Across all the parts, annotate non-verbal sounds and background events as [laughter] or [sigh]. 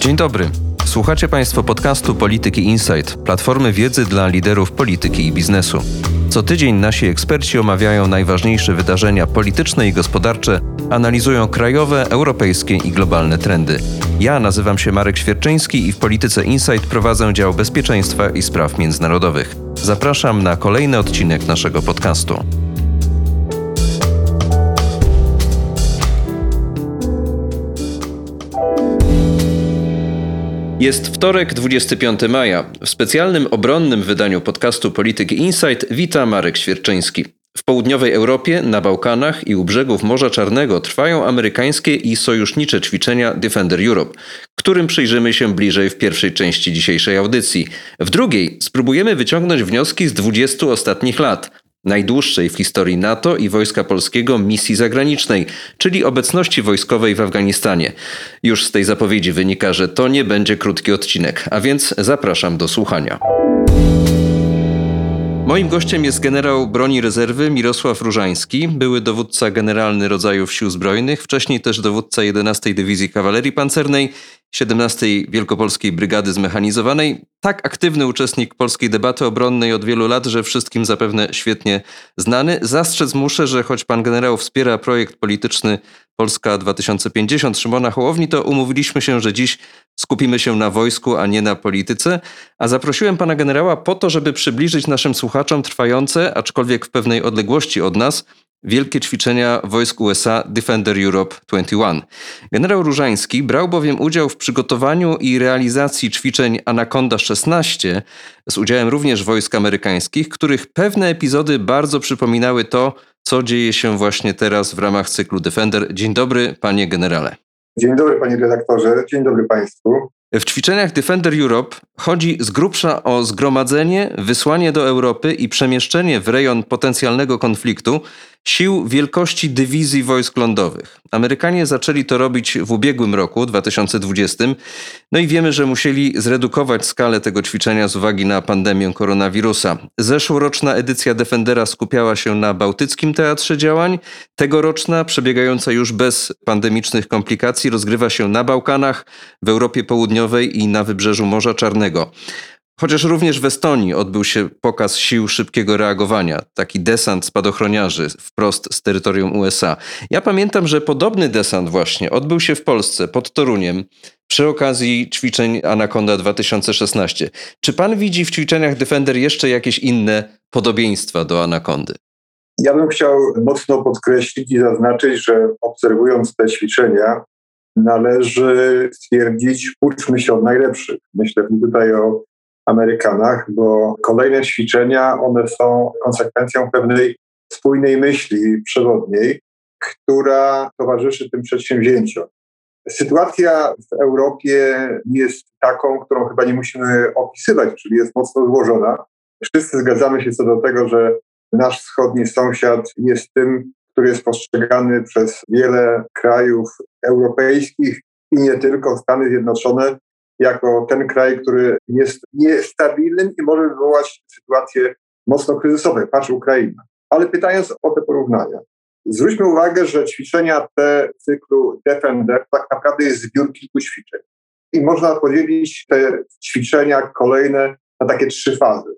Dzień dobry. Słuchacie Państwo podcastu Polityki Insight, platformy wiedzy dla liderów polityki i biznesu. Co tydzień nasi eksperci omawiają najważniejsze wydarzenia polityczne i gospodarcze, analizują krajowe, europejskie i globalne trendy. Ja nazywam się Marek Świerczyński i w Polityce Insight prowadzę dział bezpieczeństwa i spraw międzynarodowych. Zapraszam na kolejny odcinek naszego podcastu. Jest wtorek, 25 maja. W specjalnym obronnym wydaniu podcastu Polityki Insight wita Marek Świerczyński. W południowej Europie, na Bałkanach i u brzegów Morza Czarnego trwają amerykańskie i sojusznicze ćwiczenia Defender Europe, którym przyjrzymy się bliżej w pierwszej części dzisiejszej audycji. W drugiej spróbujemy wyciągnąć wnioski z 20 ostatnich lat, najdłuższej w historii NATO i Wojska Polskiego misji zagranicznej, czyli obecności wojskowej w Afganistanie. Już z tej zapowiedzi wynika, że to nie będzie krótki odcinek, a więc zapraszam do słuchania. Moim gościem jest generał broni rezerwy Mirosław Różański, były dowódca generalny rodzajów sił zbrojnych, wcześniej też dowódca 11 Dywizji Kawalerii Pancernej 17 Wielkopolskiej Brygady Zmechanizowanej. Tak aktywny uczestnik polskiej debaty obronnej od wielu lat, że wszystkim zapewne świetnie znany. Zastrzec muszę, że choć pan generał wspiera projekt polityczny Polska 2050 Szymona Hołowni, to umówiliśmy się, że dziś skupimy się na wojsku, a nie na polityce. A zaprosiłem pana generała po to, żeby przybliżyć naszym słuchaczom trwające, aczkolwiek w pewnej odległości od nas, wielkie ćwiczenia wojsk USA Defender Europe 21. Generał Różański brał bowiem udział w przygotowaniu i realizacji ćwiczeń Anaconda 16 z udziałem również wojsk amerykańskich, których pewne epizody bardzo przypominały to, co dzieje się właśnie teraz w ramach cyklu Defender. Dzień dobry, panie generale. Dzień dobry, panie redaktorze. Dzień dobry państwu. W ćwiczeniach Defender Europe chodzi z grubsza o zgromadzenie, wysłanie do Europy i przemieszczenie w rejon potencjalnego konfliktu sił wielkości dywizji wojsk lądowych. Amerykanie zaczęli to robić w ubiegłym roku, 2020, no i wiemy, że musieli zredukować skalę tego ćwiczenia z uwagi na pandemię koronawirusa. Zeszłoroczna edycja Defendera skupiała się na Bałtyckim Teatrze Działań, tegoroczna, przebiegająca już bez pandemicznych komplikacji, rozgrywa się na Bałkanach, w Europie Południowej i na wybrzeżu Morza Czarnego. Chociaż również w Estonii odbył się pokaz sił szybkiego reagowania, taki desant spadochroniarzy wprost z terytorium USA. Ja pamiętam, że podobny desant właśnie odbył się w Polsce pod Toruniem przy okazji ćwiczeń Anaconda 2016. Czy pan widzi w ćwiczeniach Defender jeszcze jakieś inne podobieństwa do Anakondy? Ja bym chciał mocno podkreślić i zaznaczyć, że obserwując te ćwiczenia, należy stwierdzić, uczmy się od najlepszych. Myślę tutaj o Amerykanach, bo kolejne ćwiczenia, one są konsekwencją pewnej spójnej myśli przewodniej, która towarzyszy tym przedsięwzięciom. Sytuacja w Europie jest taką, którą chyba nie musimy opisywać, czyli jest mocno złożona. Wszyscy zgadzamy się co do tego, że nasz wschodni sąsiad jest tym, który jest postrzegany przez wiele krajów europejskich i nie tylko Stany Zjednoczone jako ten kraj, który jest niestabilny i może wywołać sytuacje mocno kryzysowe. Patrz Ukraina. Ale pytając o te porównania, zwróćmy uwagę, że ćwiczenia te cyklu Defender tak naprawdę jest zbiór kilku ćwiczeń. I można podzielić te ćwiczenia kolejne na takie trzy fazy.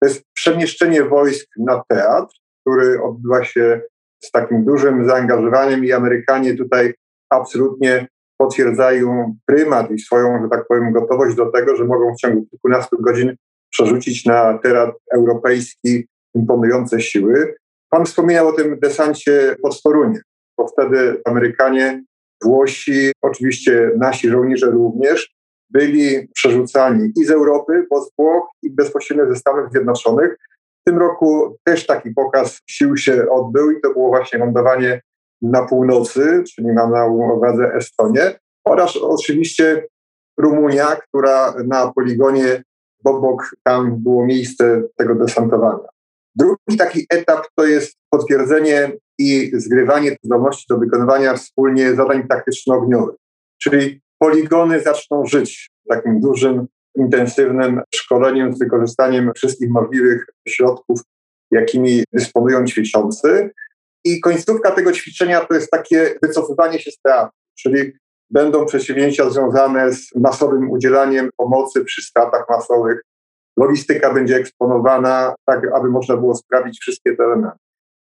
To jest przemieszczenie wojsk na teatr, który odbywa się z takim dużym zaangażowaniem i Amerykanie tutaj absolutnie potwierdzają prymat i swoją, że tak powiem, gotowość do tego, że mogą w ciągu kilkunastu godzin przerzucić na teren europejski imponujące siły. Pan wspomniał o tym desancie pod Torunie, bo wtedy Amerykanie, Włosi, oczywiście nasi żołnierze również, byli przerzucani i z Europy, bo z Włoch i bezpośrednio ze Stanów Zjednoczonych. W tym roku też taki pokaz sił się odbył i to było właśnie lądowanie na północy, czyli mam na uwadze Estonię, oraz oczywiście Rumunia, która na poligonie Bobok, tam było miejsce tego desantowania. Drugi taki etap to jest potwierdzenie i zgrywanie zdolności do wykonywania wspólnie zadań taktyczno-ogniowych, czyli poligony zaczną żyć takim dużym, intensywnym szkoleniem z wykorzystaniem wszystkich możliwych środków, jakimi dysponują ćwiczący. I końcówka tego ćwiczenia to jest takie wycofywanie się z teatru, czyli będą przedsięwzięcia związane z masowym udzielaniem pomocy przy stratach masowych. Logistyka będzie eksponowana, tak aby można było sprawdzić wszystkie te elementy.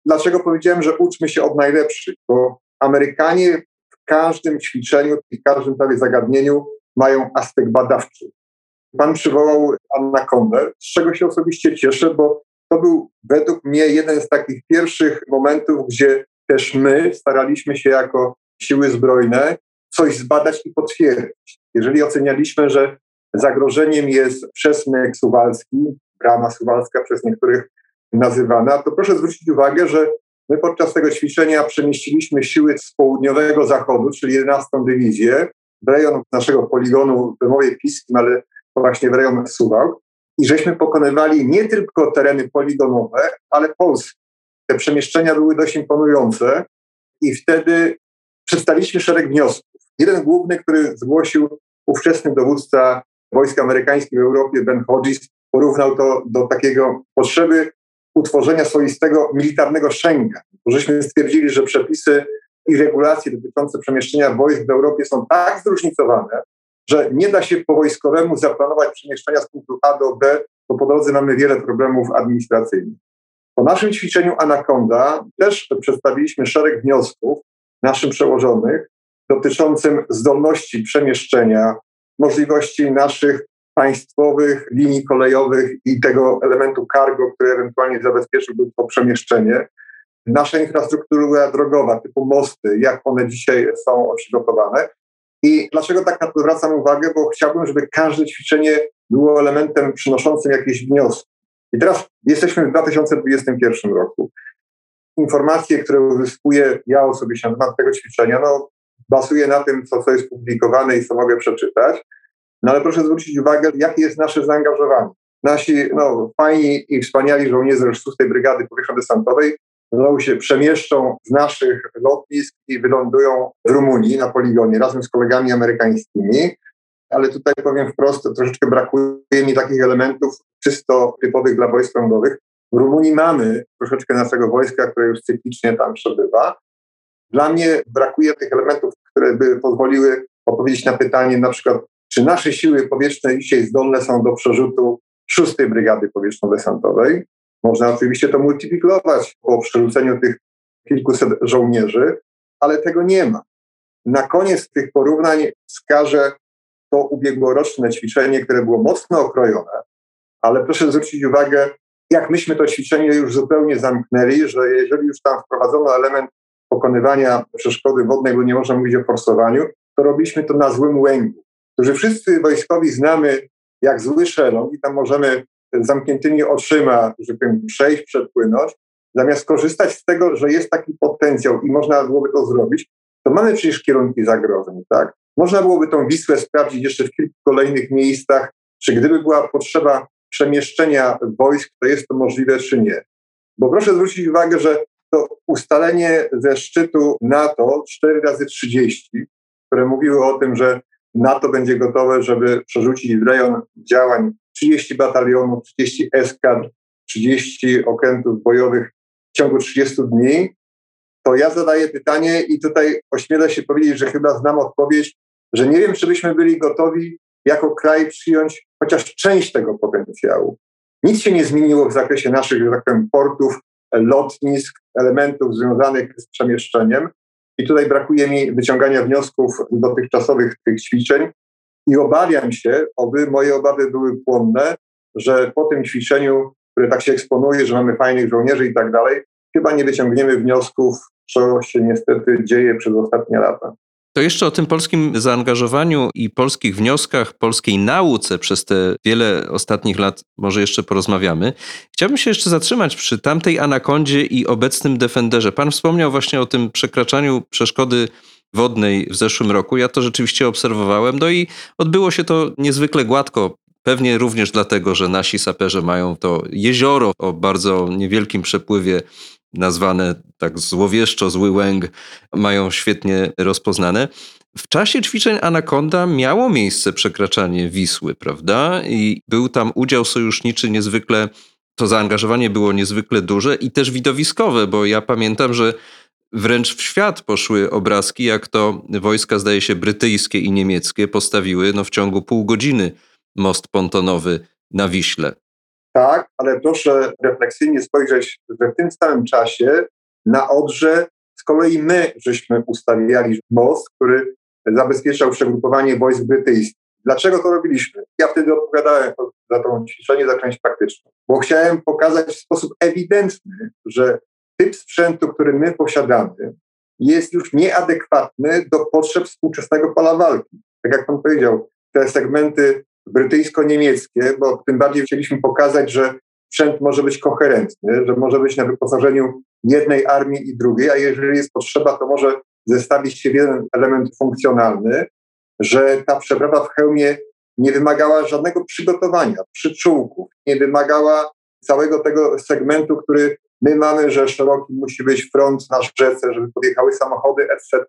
Dlaczego powiedziałem, że uczmy się od najlepszych? Bo Amerykanie w każdym ćwiczeniu i w każdym prawie zagadnieniu mają aspekt badawczy. Pan przywołał Anacondę, z czego się osobiście cieszę, bo to był według mnie jeden z takich pierwszych momentów, gdzie też my staraliśmy się jako siły zbrojne coś zbadać i potwierdzić. Jeżeli ocenialiśmy, że zagrożeniem jest przesmyk suwalski, brama suwalska przez niektórych nazywana, to proszę zwrócić uwagę, że my podczas tego ćwiczenia przemieściliśmy siły z południowego zachodu, czyli 11 dywizję, rejon naszego poligonu w mowie piskim, ale właśnie w rejon Suwałk i żeśmy pokonywali nie tylko tereny poligonowe, ale polskie. Te przemieszczenia były dość imponujące i wtedy przedstawiliśmy szereg wniosków. Jeden główny, który zgłosił ówczesny dowódca wojsk amerykańskich w Europie, Ben Hodges, porównał to do takiego potrzeby utworzenia swoistego militarnego Schengen. Żeśmy stwierdzili, że przepisy i regulacje dotyczące przemieszczenia wojsk w Europie są tak zróżnicowane, że nie da się po wojskowemu zaplanować przemieszczenia z punktu A do B, bo po drodze mamy wiele problemów administracyjnych. Po naszym ćwiczeniu Anaconda też przedstawiliśmy szereg wniosków naszym przełożonych dotyczącym zdolności przemieszczenia, możliwości naszych państwowych linii kolejowych i tego elementu cargo, który ewentualnie zabezpieczyłby to przemieszczenie. Nasza infrastruktura drogowa, typu mosty, jak one dzisiaj są przygotowane. I dlaczego tak na to zwracam uwagę? Bo chciałbym, żeby każde ćwiczenie było elementem przynoszącym jakieś wnioski. I teraz jesteśmy w 2021 roku. Informacje, które uzyskuję ja osobiście na temat tego ćwiczenia, no, bazuje na tym, co, co jest publikowane i co mogę przeczytać. No ale proszę zwrócić uwagę, jakie jest nasze zaangażowanie. Nasi no, fajni i wspaniali żołnierze 6 Brygady Powietrzno-Desantowej znowu się przemieszczą z naszych lotnisk i wylądują w Rumunii na poligonie razem z kolegami amerykańskimi. Ale tutaj powiem wprost, troszeczkę brakuje mi takich elementów czysto typowych dla wojsk lądowych. W Rumunii mamy troszeczkę naszego wojska, które już cyklicznie tam przebywa. Dla mnie brakuje tych elementów, które by pozwoliły odpowiedzieć na pytanie, na przykład, czy nasze siły powietrzne dzisiaj zdolne są do przerzutu 6 Brygady Powietrzno-Desantowej. Można oczywiście to multiplikować po przerzuceniu tych kilkuset żołnierzy, ale tego nie ma. Na koniec tych porównań wskażę to ubiegłoroczne ćwiczenie, które było mocno okrojone, ale proszę zwrócić uwagę, jak myśmy to ćwiczenie już zupełnie zamknęli, że jeżeli już tam wprowadzono element pokonywania przeszkody wodnej, bo nie można mówić o forsowaniu, to robiliśmy to na złym łęgu, którzy wszyscy wojskowi znamy jak zły szelon i tam możemy zamkniętymi oczyma, że powiem, przejść, przepłynąć, zamiast korzystać z tego, że jest taki potencjał i można byłoby to zrobić, to mamy przecież kierunki zagrożeń, tak? Można byłoby tą Wisłę sprawdzić jeszcze w kilku kolejnych miejscach, czy gdyby była potrzeba przemieszczenia wojsk, to jest to możliwe, czy nie. Bo proszę zwrócić uwagę, że to ustalenie ze szczytu NATO 4 razy 30, które mówiły o tym, że NATO będzie gotowe, żeby przerzucić w rejon działań 30 batalionów, 30 eskadr, 30 okrętów bojowych w ciągu 30 dni, to ja zadaję pytanie i tutaj ośmielę się powiedzieć, że chyba znam odpowiedź, że nie wiem, czy byśmy byli gotowi jako kraj przyjąć chociaż część tego potencjału. Nic się nie zmieniło w zakresie naszych, tak powiem, portów, lotnisk, elementów związanych z przemieszczeniem. I tutaj brakuje mi wyciągania wniosków dotychczasowych tych ćwiczeń. I obawiam się, oby moje obawy były płonne, że po tym ćwiczeniu, które tak się eksponuje, że mamy fajnych żołnierzy i tak dalej, chyba nie wyciągniemy wniosków, co się niestety dzieje przez ostatnie lata. To jeszcze o tym polskim zaangażowaniu i polskich wnioskach, polskiej nauce przez te wiele ostatnich lat może jeszcze porozmawiamy. Chciałbym się jeszcze zatrzymać przy tamtej anakondzie i obecnym Defenderze. Pan wspomniał właśnie o tym przekraczaniu przeszkody wodnej w zeszłym roku. Ja to rzeczywiście obserwowałem, no i odbyło się to niezwykle gładko. Pewnie również dlatego, że nasi saperzy mają to jezioro o bardzo niewielkim przepływie nazwane tak złowieszczo zły łęg, mają świetnie rozpoznane. W czasie ćwiczeń Anakonda miało miejsce przekraczanie Wisły, prawda? I był tam udział sojuszniczy niezwykle to zaangażowanie było niezwykle duże i też widowiskowe, bo ja pamiętam, że wręcz w świat poszły obrazki, jak to wojska, zdaje się, brytyjskie i niemieckie postawiły no, w ciągu pół godziny most pontonowy na Wiśle. Tak, ale proszę refleksyjnie spojrzeć, że w tym samym czasie na Odrze z kolei my żeśmy ustawiali most, który zabezpieczał przegrupowanie wojsk brytyjskich. Dlaczego to robiliśmy? Ja wtedy odpowiadałem za to ćwiczenie, za część praktyczną, bo chciałem pokazać w sposób ewidentny, że typ sprzętu, który my posiadamy, jest już nieadekwatny do potrzeb współczesnego pola walki. Tak jak pan powiedział, te segmenty brytyjsko-niemieckie, bo tym bardziej chcieliśmy pokazać, że sprzęt może być koherentny, że może być na wyposażeniu jednej armii i drugiej, a jeżeli jest potrzeba, to może zestawić się w jeden element funkcjonalny, że ta przeprawa w hełmie nie wymagała żadnego przygotowania, przyczółków, nie wymagała całego tego segmentu, który my mamy, że szeroki musi być front na rzece, żeby podjechały samochody, etc.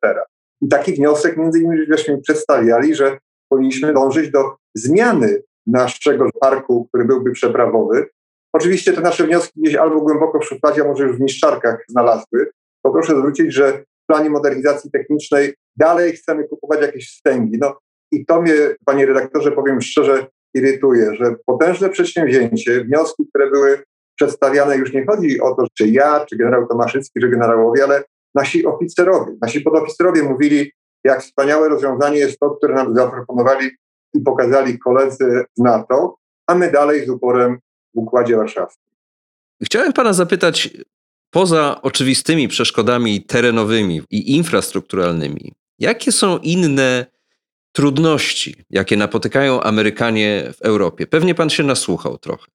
I taki wniosek między innymi żeśmy przedstawiali, że powinniśmy dążyć do zmiany naszego parku, który byłby przeprawowy. Oczywiście te nasze wnioski gdzieś albo głęboko w szufladzie, a może już w niszczarkach znalazły. To proszę zwrócić, że w planie modernizacji technicznej dalej chcemy kupować jakieś wstęgi. No i to mnie, panie redaktorze, powiem szczerze, irytuje, że potężne przedsięwzięcie, wnioski, które były przedstawiane, już nie chodzi o to, czy ja, czy generał Tomaszycki, czy generałowie, ale nasi oficerowie, nasi podoficerowie mówili, jak wspaniałe rozwiązanie jest to, które nam zaproponowali i pokazali koledzy z NATO, a my dalej z uporem w Układzie Warszawskim. Chciałem pana zapytać, poza oczywistymi przeszkodami terenowymi i infrastrukturalnymi, jakie są inne trudności, jakie napotykają Amerykanie w Europie? Pewnie pan się nasłuchał trochę.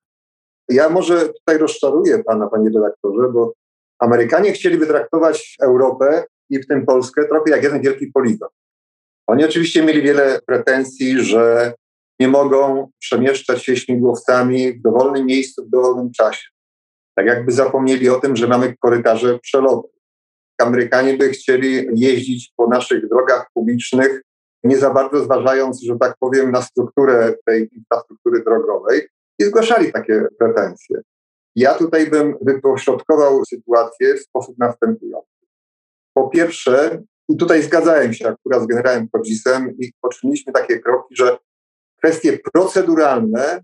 Ja może tutaj rozczaruję pana, panie redaktorze, bo Amerykanie chcieliby traktować Europę i w tym Polskę trochę jak jeden wielki poligon. Oni oczywiście mieli wiele pretensji, że nie mogą przemieszczać się śmigłowcami w dowolnym miejscu w dowolnym czasie. Tak jakby zapomnieli o tym, że mamy korytarze przelotu. Amerykanie by chcieli jeździć po naszych drogach publicznych, nie za bardzo zważając, że tak powiem, na strukturę tej infrastruktury drogowej i zgłaszali takie pretensje. Ja tutaj bym wypośrodkował sytuację w sposób następujący. Po pierwsze, i tutaj zgadzałem się akurat z generałem Kodzisem i poczyniliśmy takie kroki, że kwestie proceduralne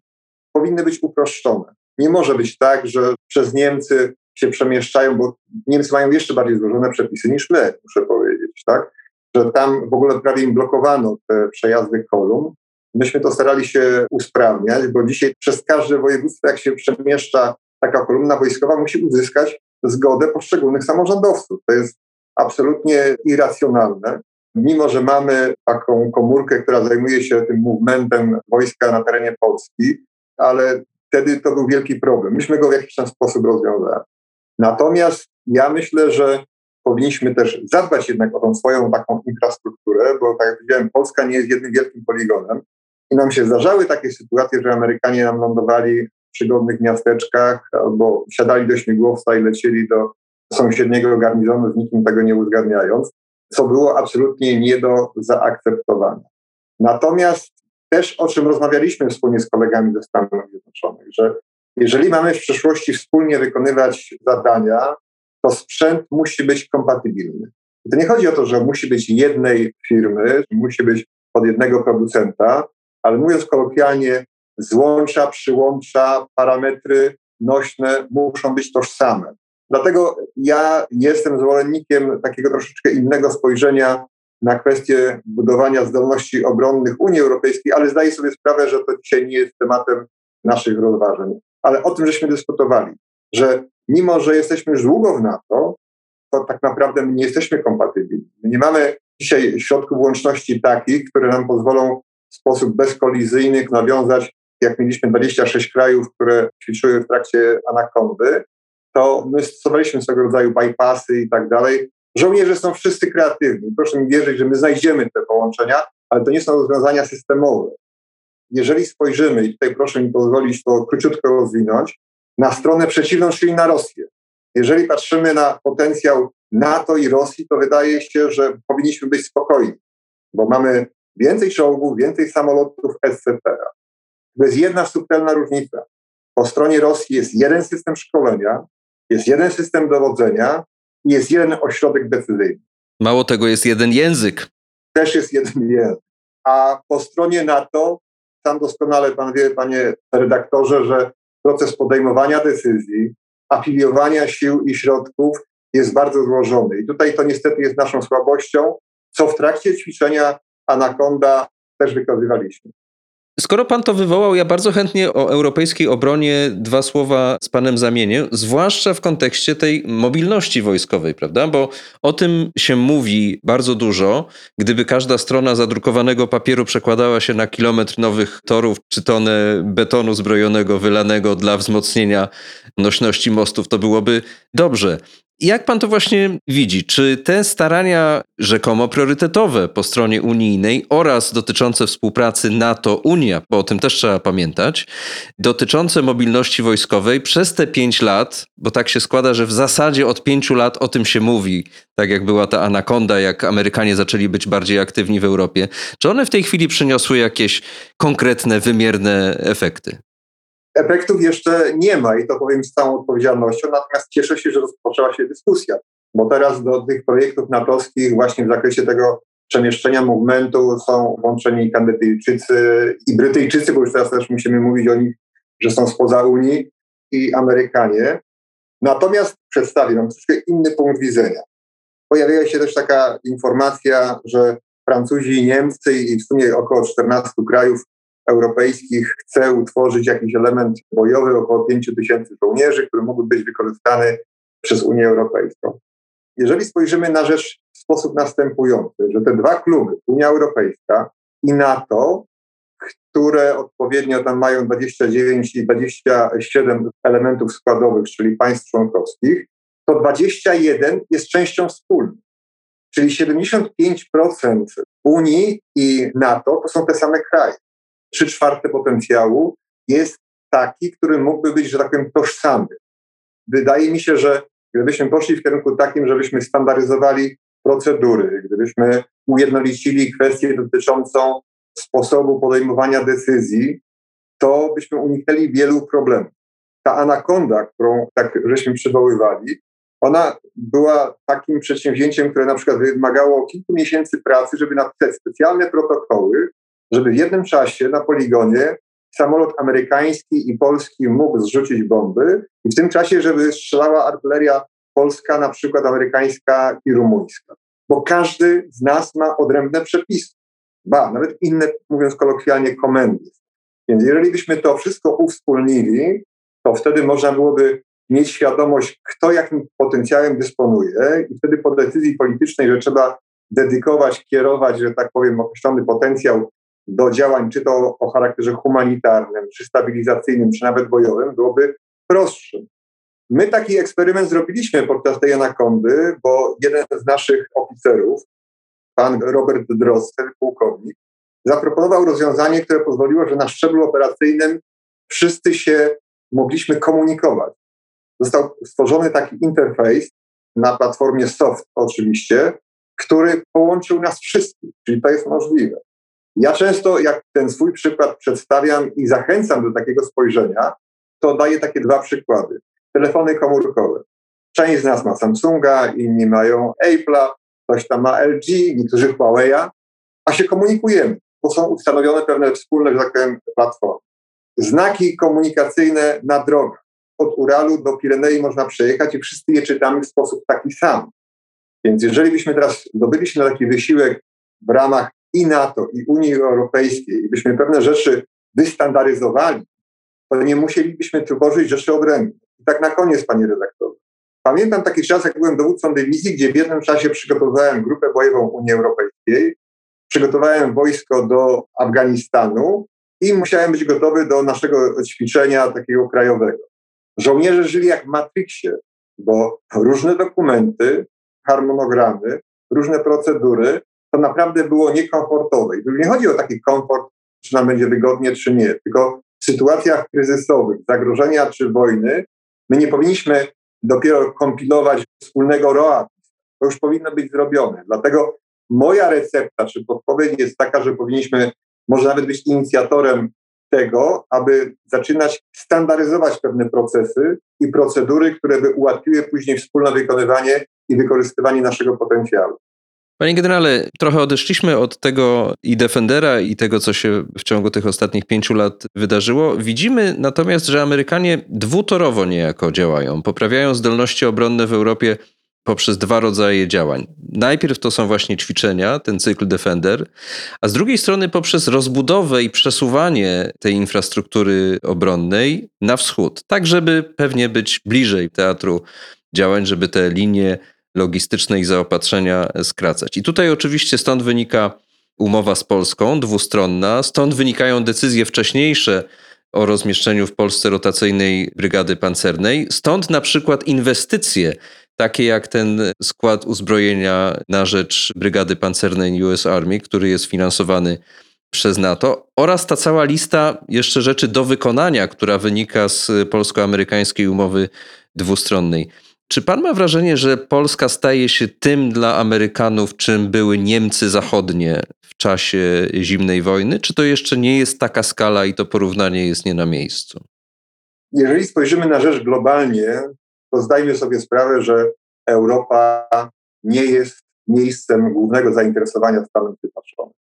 powinny być uproszczone. Nie może być tak, że przez Niemcy się przemieszczają, bo Niemcy mają jeszcze bardziej złożone przepisy niż my, muszę powiedzieć, tak? Że tam w ogóle prawie im blokowano te przejazdy kolumn. Myśmy to starali się usprawniać, bo dzisiaj przez każde województwo, jak się przemieszcza taka kolumna wojskowa, musi uzyskać zgodę poszczególnych samorządowców. To jest absolutnie irracjonalne. Mimo, że mamy taką komórkę, która zajmuje się tym movementem wojska na terenie Polski, ale wtedy to był wielki problem. Myśmy go w jakiś tam sposób rozwiązali. Natomiast ja myślę, że powinniśmy też zadbać jednak o tą swoją taką infrastrukturę, bo tak jak powiedziałem, Polska nie jest jednym wielkim poligonem i nam się zdarzały takie sytuacje, że Amerykanie nam lądowali w przygodnych miasteczkach albo wsiadali do śmigłowca i lecieli do sąsiedniego garnizonu, z nikim tego nie uzgadniając, co było absolutnie nie do zaakceptowania. Natomiast też o czym rozmawialiśmy wspólnie z kolegami ze Stanów Zjednoczonych, że jeżeli mamy w przyszłości wspólnie wykonywać zadania, to sprzęt musi być kompatybilny. I to nie chodzi o to, że musi być jednej firmy, musi być od jednego producenta, ale mówiąc kolokwialnie, złącza, przyłącza, parametry nośne muszą być tożsame. Dlatego ja jestem zwolennikiem takiego troszeczkę innego spojrzenia na kwestię budowania zdolności obronnych Unii Europejskiej, ale zdaję sobie sprawę, że to dzisiaj nie jest tematem naszych rozważań. Ale o tym żeśmy dyskutowali, że mimo, że jesteśmy już długo w NATO, to tak naprawdę my nie jesteśmy kompatybilni. My nie mamy dzisiaj środków łączności takich, które nam pozwolą w sposób bezkolizyjny nawiązać, jak mieliśmy 26 krajów, które ćwiczyły w trakcie anakondy, to my stosowaliśmy swego rodzaju bypassy i tak dalej. Żołnierze są wszyscy kreatywni. Proszę mi wierzyć, że my znajdziemy te połączenia, ale to nie są rozwiązania systemowe. Jeżeli spojrzymy, i tutaj proszę mi pozwolić to króciutko rozwinąć, na stronę przeciwną, czyli na Rosję. Jeżeli patrzymy na potencjał NATO i Rosji, to wydaje się, że powinniśmy być spokojni, bo mamy więcej czołgów, więcej samolotów, etc. To jest jedna subtelna różnica. Po stronie Rosji jest jeden system szkolenia, jest jeden system dowodzenia i jest jeden ośrodek decyzyjny. Mało tego, jest jeden język. Też jest jeden język. A po stronie NATO, sam doskonale pan wie, panie redaktorze, że proces podejmowania decyzji, afiliowania sił i środków jest bardzo złożony. I tutaj to niestety jest naszą słabością, co w trakcie ćwiczenia Anakonda też wykazywaliśmy. Skoro pan to wywołał, ja bardzo chętnie o europejskiej obronie dwa słowa z panem zamienię, zwłaszcza w kontekście tej mobilności wojskowej, prawda? Bo o tym się mówi bardzo dużo. Gdyby każda strona zadrukowanego papieru przekładała się na kilometr nowych torów czy tonę betonu zbrojonego wylanego dla wzmocnienia nośności mostów, to byłoby dobrze. Jak pan to właśnie widzi? Czy te starania rzekomo priorytetowe po stronie unijnej oraz dotyczące współpracy NATO-Unia, bo o tym też trzeba pamiętać, dotyczące mobilności wojskowej przez te pięć lat, bo tak się składa, że w zasadzie od pięciu lat o tym się mówi, tak jak była ta anakonda, jak Amerykanie zaczęli być bardziej aktywni w Europie, czy one w tej chwili przyniosły jakieś konkretne, wymierne efekty? Efektów jeszcze nie ma i to powiem z całą odpowiedzialnością, natomiast cieszę się, że rozpoczęła się dyskusja, bo teraz do tych projektów natowskich właśnie w zakresie tego przemieszczenia movementu są włączeni Kanadyjczycy i Brytyjczycy, bo już teraz też musimy mówić o nich, że są spoza Unii i Amerykanie. Natomiast przedstawię Wam troszkę inny punkt widzenia. Pojawiła się też taka informacja, że Francuzi i Niemcy i w sumie około 14 krajów europejskich chce utworzyć jakiś element bojowy, około 5 tysięcy żołnierzy, który mógłby być wykorzystany przez Unię Europejską. Jeżeli spojrzymy na rzecz w sposób następujący, że te dwa kluby, Unia Europejska i NATO, które odpowiednio tam mają 29 i 27 elementów składowych, czyli państw członkowskich, to 21 jest częścią wspólną. Czyli 75% Unii i NATO to są te same kraje trzy czwarte potencjału jest taki, który mógłby być, że tak powiem, tożsamy. Wydaje mi się, że gdybyśmy poszli w kierunku takim, żebyśmy standaryzowali procedury, gdybyśmy ujednolicili kwestię dotyczącą sposobu podejmowania decyzji, to byśmy uniknęli wielu problemów. Ta anakonda, którą tak żeśmy przywoływali, ona była takim przedsięwzięciem, które na przykład wymagało kilku miesięcy pracy, żeby napisać specjalne protokoły, żeby w jednym czasie na poligonie samolot amerykański i polski mógł zrzucić bomby i w tym czasie, żeby strzelała artyleria polska, na przykład amerykańska i rumuńska. Bo każdy z nas ma odrębne przepisy. Ba, nawet inne, mówiąc kolokwialnie, komendy. Więc jeżeli byśmy to wszystko uwspólnili, to wtedy można byłoby mieć świadomość, kto jakim potencjałem dysponuje i wtedy po decyzji politycznej, że trzeba dedykować, kierować, że tak powiem, określony potencjał do działań, czy to o charakterze humanitarnym, czy stabilizacyjnym, czy nawet bojowym, byłoby prostszym. My taki eksperyment zrobiliśmy podczas tej anakondy, bo jeden z naszych oficerów, pan Robert Drossel, pułkownik, zaproponował rozwiązanie, które pozwoliło, że na szczeblu operacyjnym wszyscy się mogliśmy komunikować. Został stworzony taki interfejs na platformie soft oczywiście, który połączył nas wszystkich, czyli to jest możliwe. Ja często, jak ten swój przykład przedstawiam i zachęcam do takiego spojrzenia, to daję takie dwa przykłady. Telefony komórkowe. Część z nas ma Samsunga, inni mają Apple'a, ktoś tam ma LG, niektórzy Huawei'a, a się komunikujemy, bo są ustanowione pewne wspólne, że tak powiem, platformy. Znaki komunikacyjne na drogach. Od Uralu do Pirenei można przejechać i wszyscy je czytamy w sposób taki sam. Więc jeżeli byśmy teraz zdobyli się na taki wysiłek w ramach i NATO, i Unii Europejskiej, i byśmy pewne rzeczy wystandaryzowali, to nie musielibyśmy tworzyć rzeczy odrębnych. I tak na koniec, panie redaktorze. Pamiętam taki czas, jak byłem dowódcą dywizji, gdzie w jednym czasie przygotowywałem grupę bojową Unii Europejskiej, przygotowałem wojsko do Afganistanu i musiałem być gotowy do naszego ćwiczenia takiego krajowego. Żołnierze żyli jak w Matrixie, bo różne dokumenty, harmonogramy, różne procedury, to naprawdę było niekomfortowe. I tu nie chodzi o taki komfort, czy nam będzie wygodnie, czy nie, tylko w sytuacjach kryzysowych, zagrożenia czy wojny, my nie powinniśmy dopiero kompilować wspólnego ROA. To już powinno być zrobione. Dlatego moja recepta czy podpowiedź jest taka, że powinniśmy może nawet być inicjatorem tego, aby zaczynać standaryzować pewne procesy i procedury, które by ułatwiły później wspólne wykonywanie i wykorzystywanie naszego potencjału. Panie generale, trochę odeszliśmy od tego i Defendera, i tego, co się w ciągu tych ostatnich pięciu lat wydarzyło. Widzimy natomiast, że Amerykanie dwutorowo niejako działają. Poprawiają zdolności obronne w Europie poprzez dwa rodzaje działań. Najpierw to są właśnie ćwiczenia, ten cykl Defender, a z drugiej strony poprzez rozbudowę i przesuwanie tej infrastruktury obronnej na wschód, tak żeby pewnie być bliżej teatru działań, żeby te linie logistyczne i zaopatrzenia skracać. I tutaj oczywiście stąd wynika umowa z Polską, dwustronna, stąd wynikają decyzje wcześniejsze o rozmieszczeniu w Polsce rotacyjnej brygady pancernej, stąd na przykład inwestycje takie jak ten skład uzbrojenia na rzecz Brygady Pancernej US Army, który jest finansowany przez NATO, oraz ta cała lista jeszcze rzeczy do wykonania, która wynika z polsko-amerykańskiej umowy dwustronnej. Czy pan ma wrażenie, że Polska staje się tym dla Amerykanów, czym były Niemcy zachodnie w czasie zimnej wojny? Czy to jeszcze nie jest taka skala i to porównanie jest nie na miejscu? Jeżeli spojrzymy na rzecz globalnie, to zdajmy sobie sprawę, że Europa nie jest miejscem głównego zainteresowania Stanów Zjednoczonych.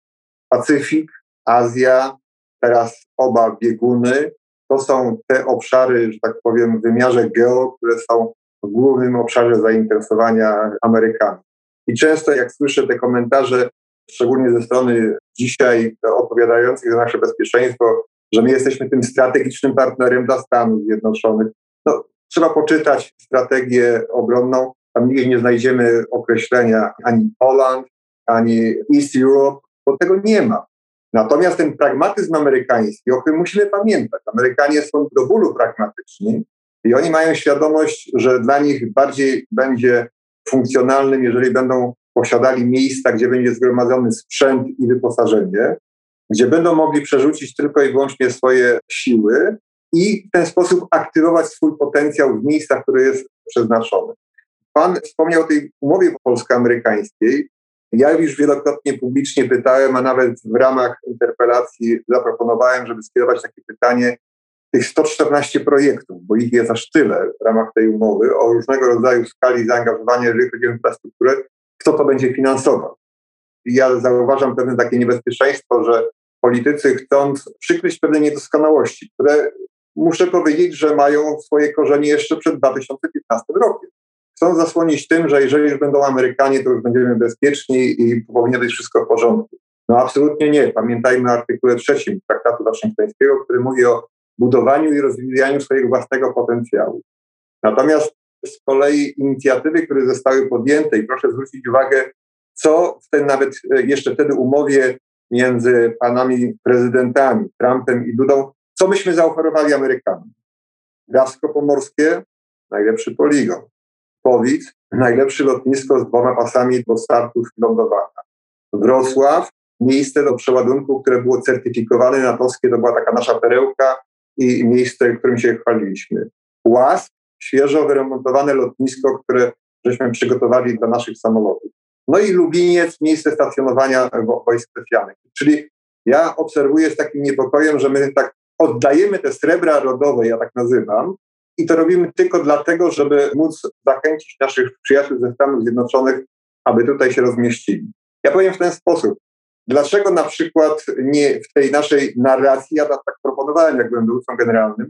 Pacyfik, Azja, teraz oba bieguny, to są te obszary, że tak powiem, w wymiarze geo, które są w głównym obszarze zainteresowania Amerykanów. I często jak słyszę te komentarze, szczególnie ze strony dzisiaj odpowiadających za nasze bezpieczeństwo, że my jesteśmy tym strategicznym partnerem dla Stanów Zjednoczonych. No, trzeba poczytać strategię obronną. Tam nigdzie nie znajdziemy określenia ani Poland, ani East Europe, bo tego nie ma. Natomiast ten pragmatyzm amerykański, o którym musimy pamiętać, Amerykanie są do bólu pragmatyczni i oni mają świadomość, że dla nich bardziej będzie funkcjonalnym, jeżeli będą posiadali miejsca, gdzie będzie zgromadzony sprzęt i wyposażenie, gdzie będą mogli przerzucić tylko i wyłącznie swoje siły i w ten sposób aktywować swój potencjał w miejscach, które jest przeznaczony. Pan wspomniał o tej umowie polsko-amerykańskiej. Ja już wielokrotnie publicznie pytałem, a nawet w ramach interpelacji zaproponowałem, żeby skierować takie pytanie tych 114 projektów, bo ich jest aż tyle w ramach tej umowy, o różnego rodzaju skali zaangażowania, jeżeli chodzi o infrastrukturę, kto to będzie finansował. I ja zauważam pewne takie niebezpieczeństwo, że politycy chcąc przykryć pewne niedoskonałości, które muszę powiedzieć, że mają swoje korzenie jeszcze przed 2015 rokiem. Chcą zasłonić tym, że jeżeli już będą Amerykanie, to już będziemy bezpieczni i powinno być wszystko w porządku. No absolutnie nie. Pamiętajmy o artykule trzecim Traktatu Waszyngtońskiego, który mówi o budowaniu i rozwijaniu swojego własnego potencjału. Natomiast z kolei inicjatywy, które zostały podjęte, i proszę zwrócić uwagę, co w tej nawet e, jeszcze wtedy umowie między panami prezydentami, Trumpem i Dudą, co myśmy zaoferowali Amerykanom? Gasko Pomorskie, najlepszy poligon. Powic, najlepsze lotnisko z dwoma pasami do startów i lądowania. Wrocław, miejsce do przeładunku, które było certyfikowane natowskie, to była taka nasza perełka i miejsce, którym się chwaliliśmy. Łaz, świeżo wyremontowane lotnisko, które żeśmy przygotowali dla naszych samolotów. No i Lubiniec, miejsce stacjonowania wojsk specjalnych. Czyli ja obserwuję z takim niepokojem, że my tak oddajemy te srebra rodowe, ja tak nazywam, i to robimy tylko dlatego, żeby móc zachęcić naszych przyjaciół ze Stanów Zjednoczonych, aby tutaj się rozmieścili. Ja powiem w ten sposób. Dlaczego na przykład nie w tej naszej narracji, ja tak proponowałem, jak byłem dowódcą generalnym,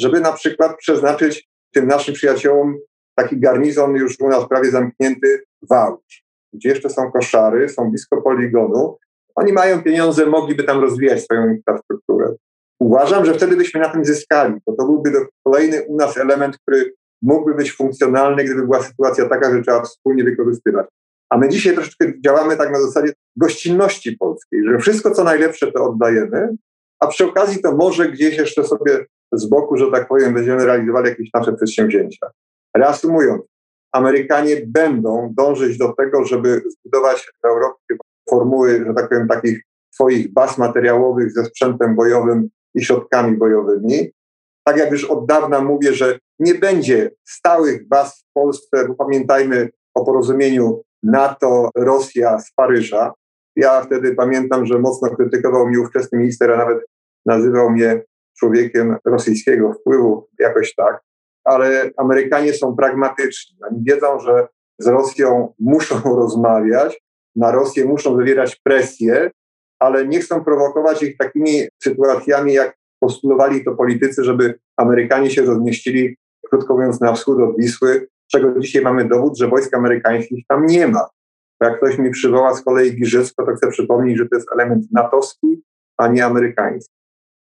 żeby na przykład przeznaczyć tym naszym przyjaciołom taki garnizon już u nas prawie zamknięty Wałcz, gdzie jeszcze są koszary, są blisko poligonu. Oni mają pieniądze, mogliby tam rozwijać swoją infrastrukturę. Uważam, że wtedy byśmy na tym zyskali, bo to byłby kolejny u nas element, który mógłby być funkcjonalny, gdyby była sytuacja taka, że trzeba wspólnie wykorzystywać. A my dzisiaj troszeczkę działamy tak na zasadzie gościnności polskiej, że wszystko co najlepsze to oddajemy, a przy okazji to może gdzieś jeszcze sobie z boku, że tak powiem, będziemy realizowali jakieś nasze przedsięwzięcia. Reasumując, Amerykanie będą dążyć do tego, żeby zbudować w Europie formuły, że tak powiem, takich swoich baz materiałowych ze sprzętem bojowym i środkami bojowymi. Tak jak już od dawna mówię, że nie będzie stałych baz w Polsce, bo pamiętajmy o porozumieniu NATO-Rosja z Paryża. Ja wtedy pamiętam, że mocno krytykował mnie ówczesny minister, a nawet nazywał mnie człowiekiem rosyjskiego wpływu, jakoś tak, ale Amerykanie są pragmatyczni. Oni wiedzą, że z Rosją muszą [laughs] rozmawiać, na Rosję muszą wywierać presję, ale nie chcą prowokować ich takimi sytuacjami, jak postulowali to politycy, żeby Amerykanie się rozmieścili, krótko mówiąc, na wschód od Wisły, czego dzisiaj mamy dowód, że wojsk amerykańskich tam nie ma. Jak ktoś mi przywoła z kolei Giżycko, to chcę przypomnieć, że to jest element natowski, a nie amerykański.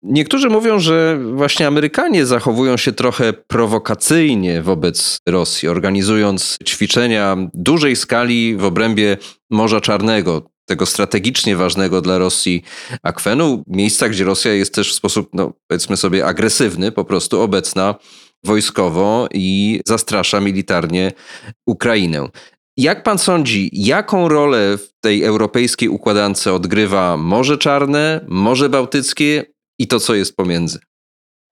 Niektórzy mówią, że właśnie Amerykanie zachowują się trochę prowokacyjnie wobec Rosji, organizując ćwiczenia dużej skali w obrębie Morza Czarnego, tego strategicznie ważnego dla Rosji akwenu, miejsca, gdzie Rosja jest też w sposób, no, powiedzmy sobie, agresywny, po prostu obecna wojskowo i zastrasza militarnie Ukrainę. Jak pan sądzi, jaką rolę w tej europejskiej układance odgrywa Morze Czarne, Morze Bałtyckie i to, co jest pomiędzy?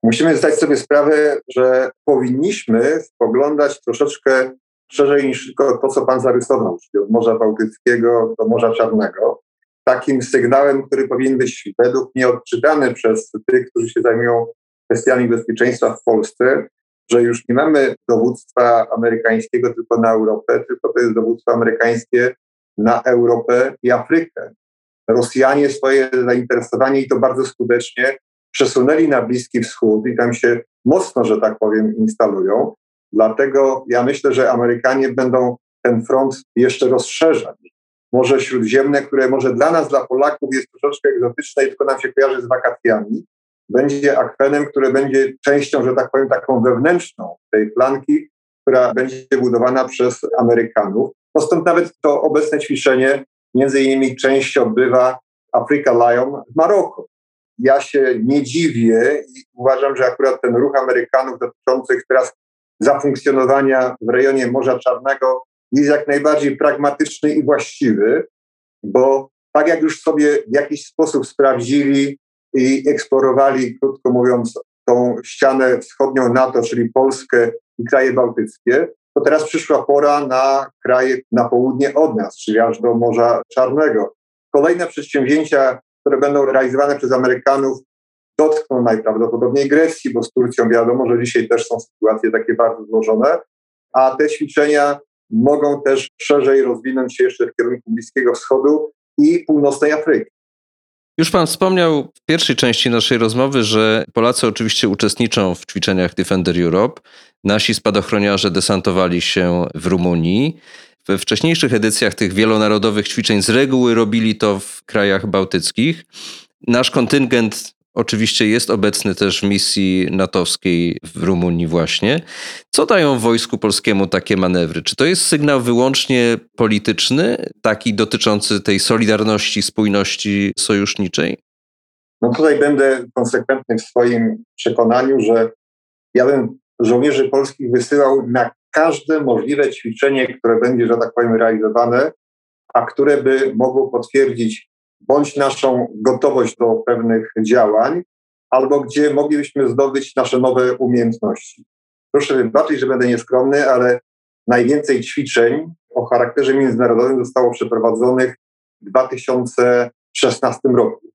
Musimy zdać sobie sprawę, że powinniśmy spoglądać troszeczkę szerzej niż tylko to, co pan zarysował, czyli od Morza Bałtyckiego do Morza Czarnego. Takim sygnałem, który powinien być według mnie odczytany przez tych, którzy się zajmują kwestiami bezpieczeństwa w Polsce, że już nie mamy dowództwa amerykańskiego tylko na Europę, tylko to jest dowództwo amerykańskie na Europę i Afrykę. Rosjanie swoje zainteresowanie i to bardzo skutecznie przesunęli na Bliski Wschód i tam się mocno, że tak powiem, instalują. Dlatego ja myślę, że Amerykanie będą ten front jeszcze rozszerzać. Morze Śródziemne, które może dla nas, dla Polaków jest troszeczkę egzotyczne i tylko nam się kojarzy z wakacjami, będzie akwenem, który będzie częścią, że tak powiem, taką wewnętrzną tej flanki, która będzie budowana przez Amerykanów. No stąd nawet to obecne ćwiczenie, między innymi część odbywa Africa Lion w Maroku. Ja się nie dziwię i uważam, że akurat ten ruch Amerykanów dotyczących teraz zafunkcjonowania w rejonie Morza Czarnego jest jak najbardziej pragmatyczny i właściwy, bo tak jak już sobie w jakiś sposób sprawdzili i eksplorowali, krótko mówiąc, tą ścianę wschodnią NATO, czyli Polskę i kraje bałtyckie, to teraz przyszła pora na kraje na południe od nas, czyli aż do Morza Czarnego. Kolejne przedsięwzięcia, które będą realizowane przez Amerykanów, dotkną najprawdopodobniej Grecji, bo z Turcją wiadomo, że dzisiaj też są sytuacje takie bardzo złożone, a te ćwiczenia mogą też szerzej rozwinąć się jeszcze w kierunku Bliskiego Wschodu i północnej Afryki. Już pan wspomniał w pierwszej części naszej rozmowy, że Polacy oczywiście uczestniczą w ćwiczeniach Defender Europe. Nasi spadochroniarze desantowali się w Rumunii. We wcześniejszych edycjach tych wielonarodowych ćwiczeń z reguły robili to w krajach bałtyckich. Nasz kontyngent oczywiście jest obecny też w misji natowskiej w Rumunii właśnie. Co dają wojsku polskiemu takie manewry? Czy to jest sygnał wyłącznie polityczny, taki dotyczący tej solidarności, spójności sojuszniczej? No tutaj będę konsekwentny w swoim przekonaniu, że ja bym żołnierzy polskich wysyłał na każde możliwe ćwiczenie, które będzie, że tak powiem, realizowane, a które by mogło potwierdzić bądź naszą gotowość do pewnych działań, albo gdzie moglibyśmy zdobyć nasze nowe umiejętności. Proszę wybaczyć, że będę nieskromny, ale najwięcej ćwiczeń o charakterze międzynarodowym zostało przeprowadzonych w 2016 roku.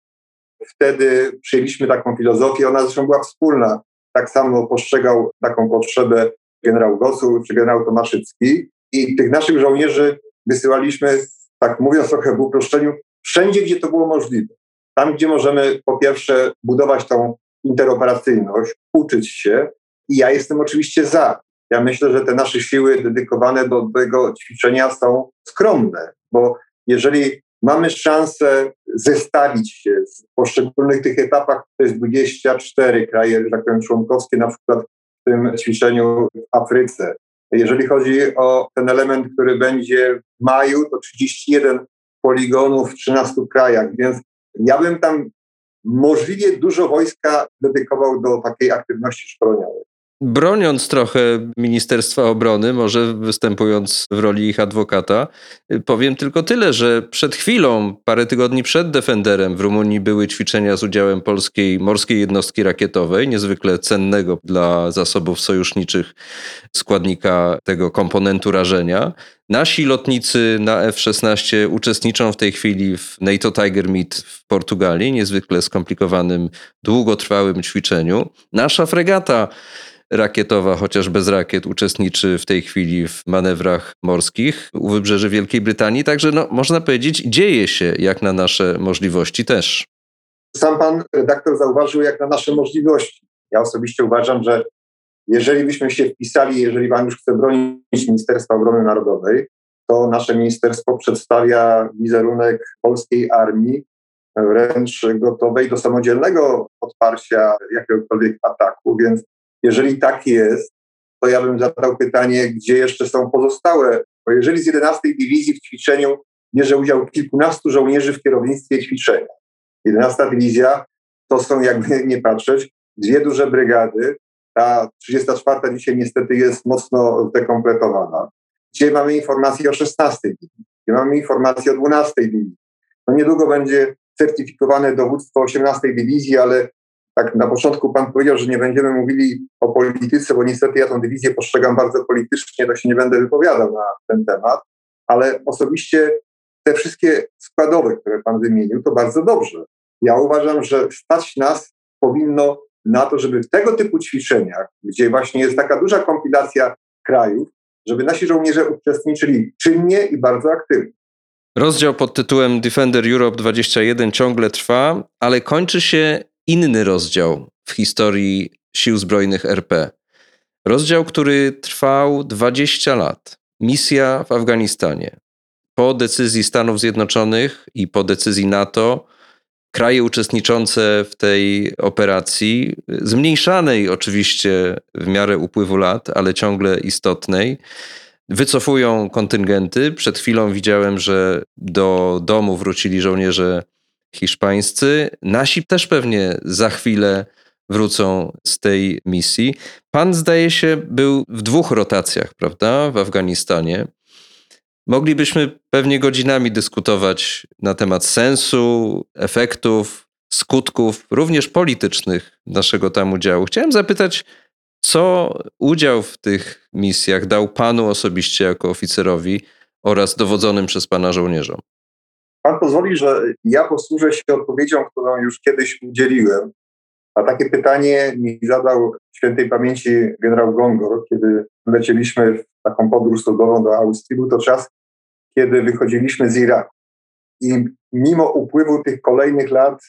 Wtedy przyjęliśmy taką filozofię, ona zresztą była wspólna. Tak samo postrzegał taką potrzebę generał Gosu czy generał Tomaszycki i tych naszych żołnierzy wysyłaliśmy, tak mówiąc trochę w uproszczeniu, wszędzie, gdzie to było możliwe. Tam, gdzie możemy po pierwsze budować tą interoperacyjność, uczyć się i ja jestem oczywiście za. Ja myślę, że te nasze siły dedykowane do tego ćwiczenia są skromne, bo jeżeli mamy szansę zestawić się w poszczególnych tych etapach, to jest 24 kraje, że tak powiem, członkowskie, na przykład w tym ćwiczeniu w Afryce. Jeżeli chodzi o ten element, który będzie w maju, to 31 poligonów w 13 krajach, więc ja bym tam możliwie dużo wojska dedykował do takiej aktywności szkoleniowej. Broniąc trochę Ministerstwa Obrony, może występując w roli ich adwokata, powiem tylko tyle, że przed chwilą, parę tygodni przed Defenderem w Rumunii były ćwiczenia z udziałem polskiej morskiej jednostki rakietowej, niezwykle cennego dla zasobów sojuszniczych składnika tego komponentu rażenia. Nasi lotnicy na F-16 uczestniczą w tej chwili w NATO Tiger Meet w Portugalii, niezwykle skomplikowanym, długotrwałym ćwiczeniu. Nasza fregata rakietowa, chociaż bez rakiet, uczestniczy w tej chwili w manewrach morskich u wybrzeży Wielkiej Brytanii. Także no, można powiedzieć, dzieje się jak na nasze możliwości też. Sam pan redaktor zauważył, jak na nasze możliwości. Ja osobiście uważam, że jeżeli byśmy się wpisali, jeżeli pan już chce bronić Ministerstwa Obrony Narodowej, to nasze ministerstwo przedstawia wizerunek polskiej armii wręcz gotowej do samodzielnego odparcia jakiegokolwiek ataku, więc jeżeli tak jest, to ja bym zadał pytanie, gdzie jeszcze są pozostałe, bo jeżeli z 11 Dywizji w ćwiczeniu bierze udział kilkunastu żołnierzy w kierownictwie ćwiczenia, 11 Dywizja to są, jakby [laughs] nie patrzeć, dwie duże brygady, ta 34 dzisiaj niestety jest mocno zdekompletowana. Dzisiaj mamy informacje o 16 dywizji, gdzie mamy informacje o 12 dywizji. No niedługo będzie certyfikowane dowództwo 18 dywizji, ale tak na początku pan powiedział, że nie będziemy mówili o polityce, bo niestety ja tę dywizję postrzegam bardzo politycznie, to się nie będę wypowiadał na ten temat, ale osobiście te wszystkie składowe, które pan wymienił, to bardzo dobrze. Ja uważam, że stać nas powinno na to, żeby w tego typu ćwiczeniach, gdzie właśnie jest taka duża kompilacja krajów, żeby nasi żołnierze uczestniczyli czynnie i bardzo aktywnie. Rozdział pod tytułem Defender Europe 21 ciągle trwa, ale kończy się inny rozdział w historii Sił Zbrojnych RP. Rozdział, który trwał 20 lat. Misja w Afganistanie. Po decyzji Stanów Zjednoczonych i po decyzji NATO, kraje uczestniczące w tej operacji, zmniejszanej oczywiście w miarę upływu lat, ale ciągle istotnej, wycofują kontyngenty. Przed chwilą widziałem, że do domu wrócili żołnierze hiszpańscy. Nasi też pewnie za chwilę wrócą z tej misji. Pan, zdaje się, był w dwóch rotacjach, prawda, w Afganistanie. Moglibyśmy pewnie godzinami dyskutować na temat sensu, efektów, skutków, również politycznych naszego tam udziału. Chciałem zapytać, co udział w tych misjach dał panu osobiście jako oficerowi oraz dowodzonym przez pana żołnierzom? Pan pozwoli, że ja posłużę się odpowiedzią, którą już kiedyś udzieliłem. A takie pytanie mi zadał świętej pamięci generał Gongor, kiedy lecieliśmy w taką podróż studową do Austrii. Był to czas, kiedy wychodziliśmy z Iraku. I mimo upływu tych kolejnych lat,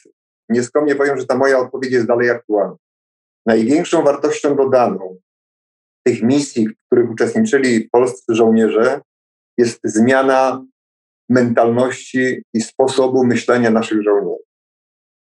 nieskromnie powiem, że ta moja odpowiedź jest dalej aktualna. Największą wartością dodaną tych misji, w których uczestniczyli polscy żołnierze, jest zmiana mentalności i sposobu myślenia naszych żołnierzy.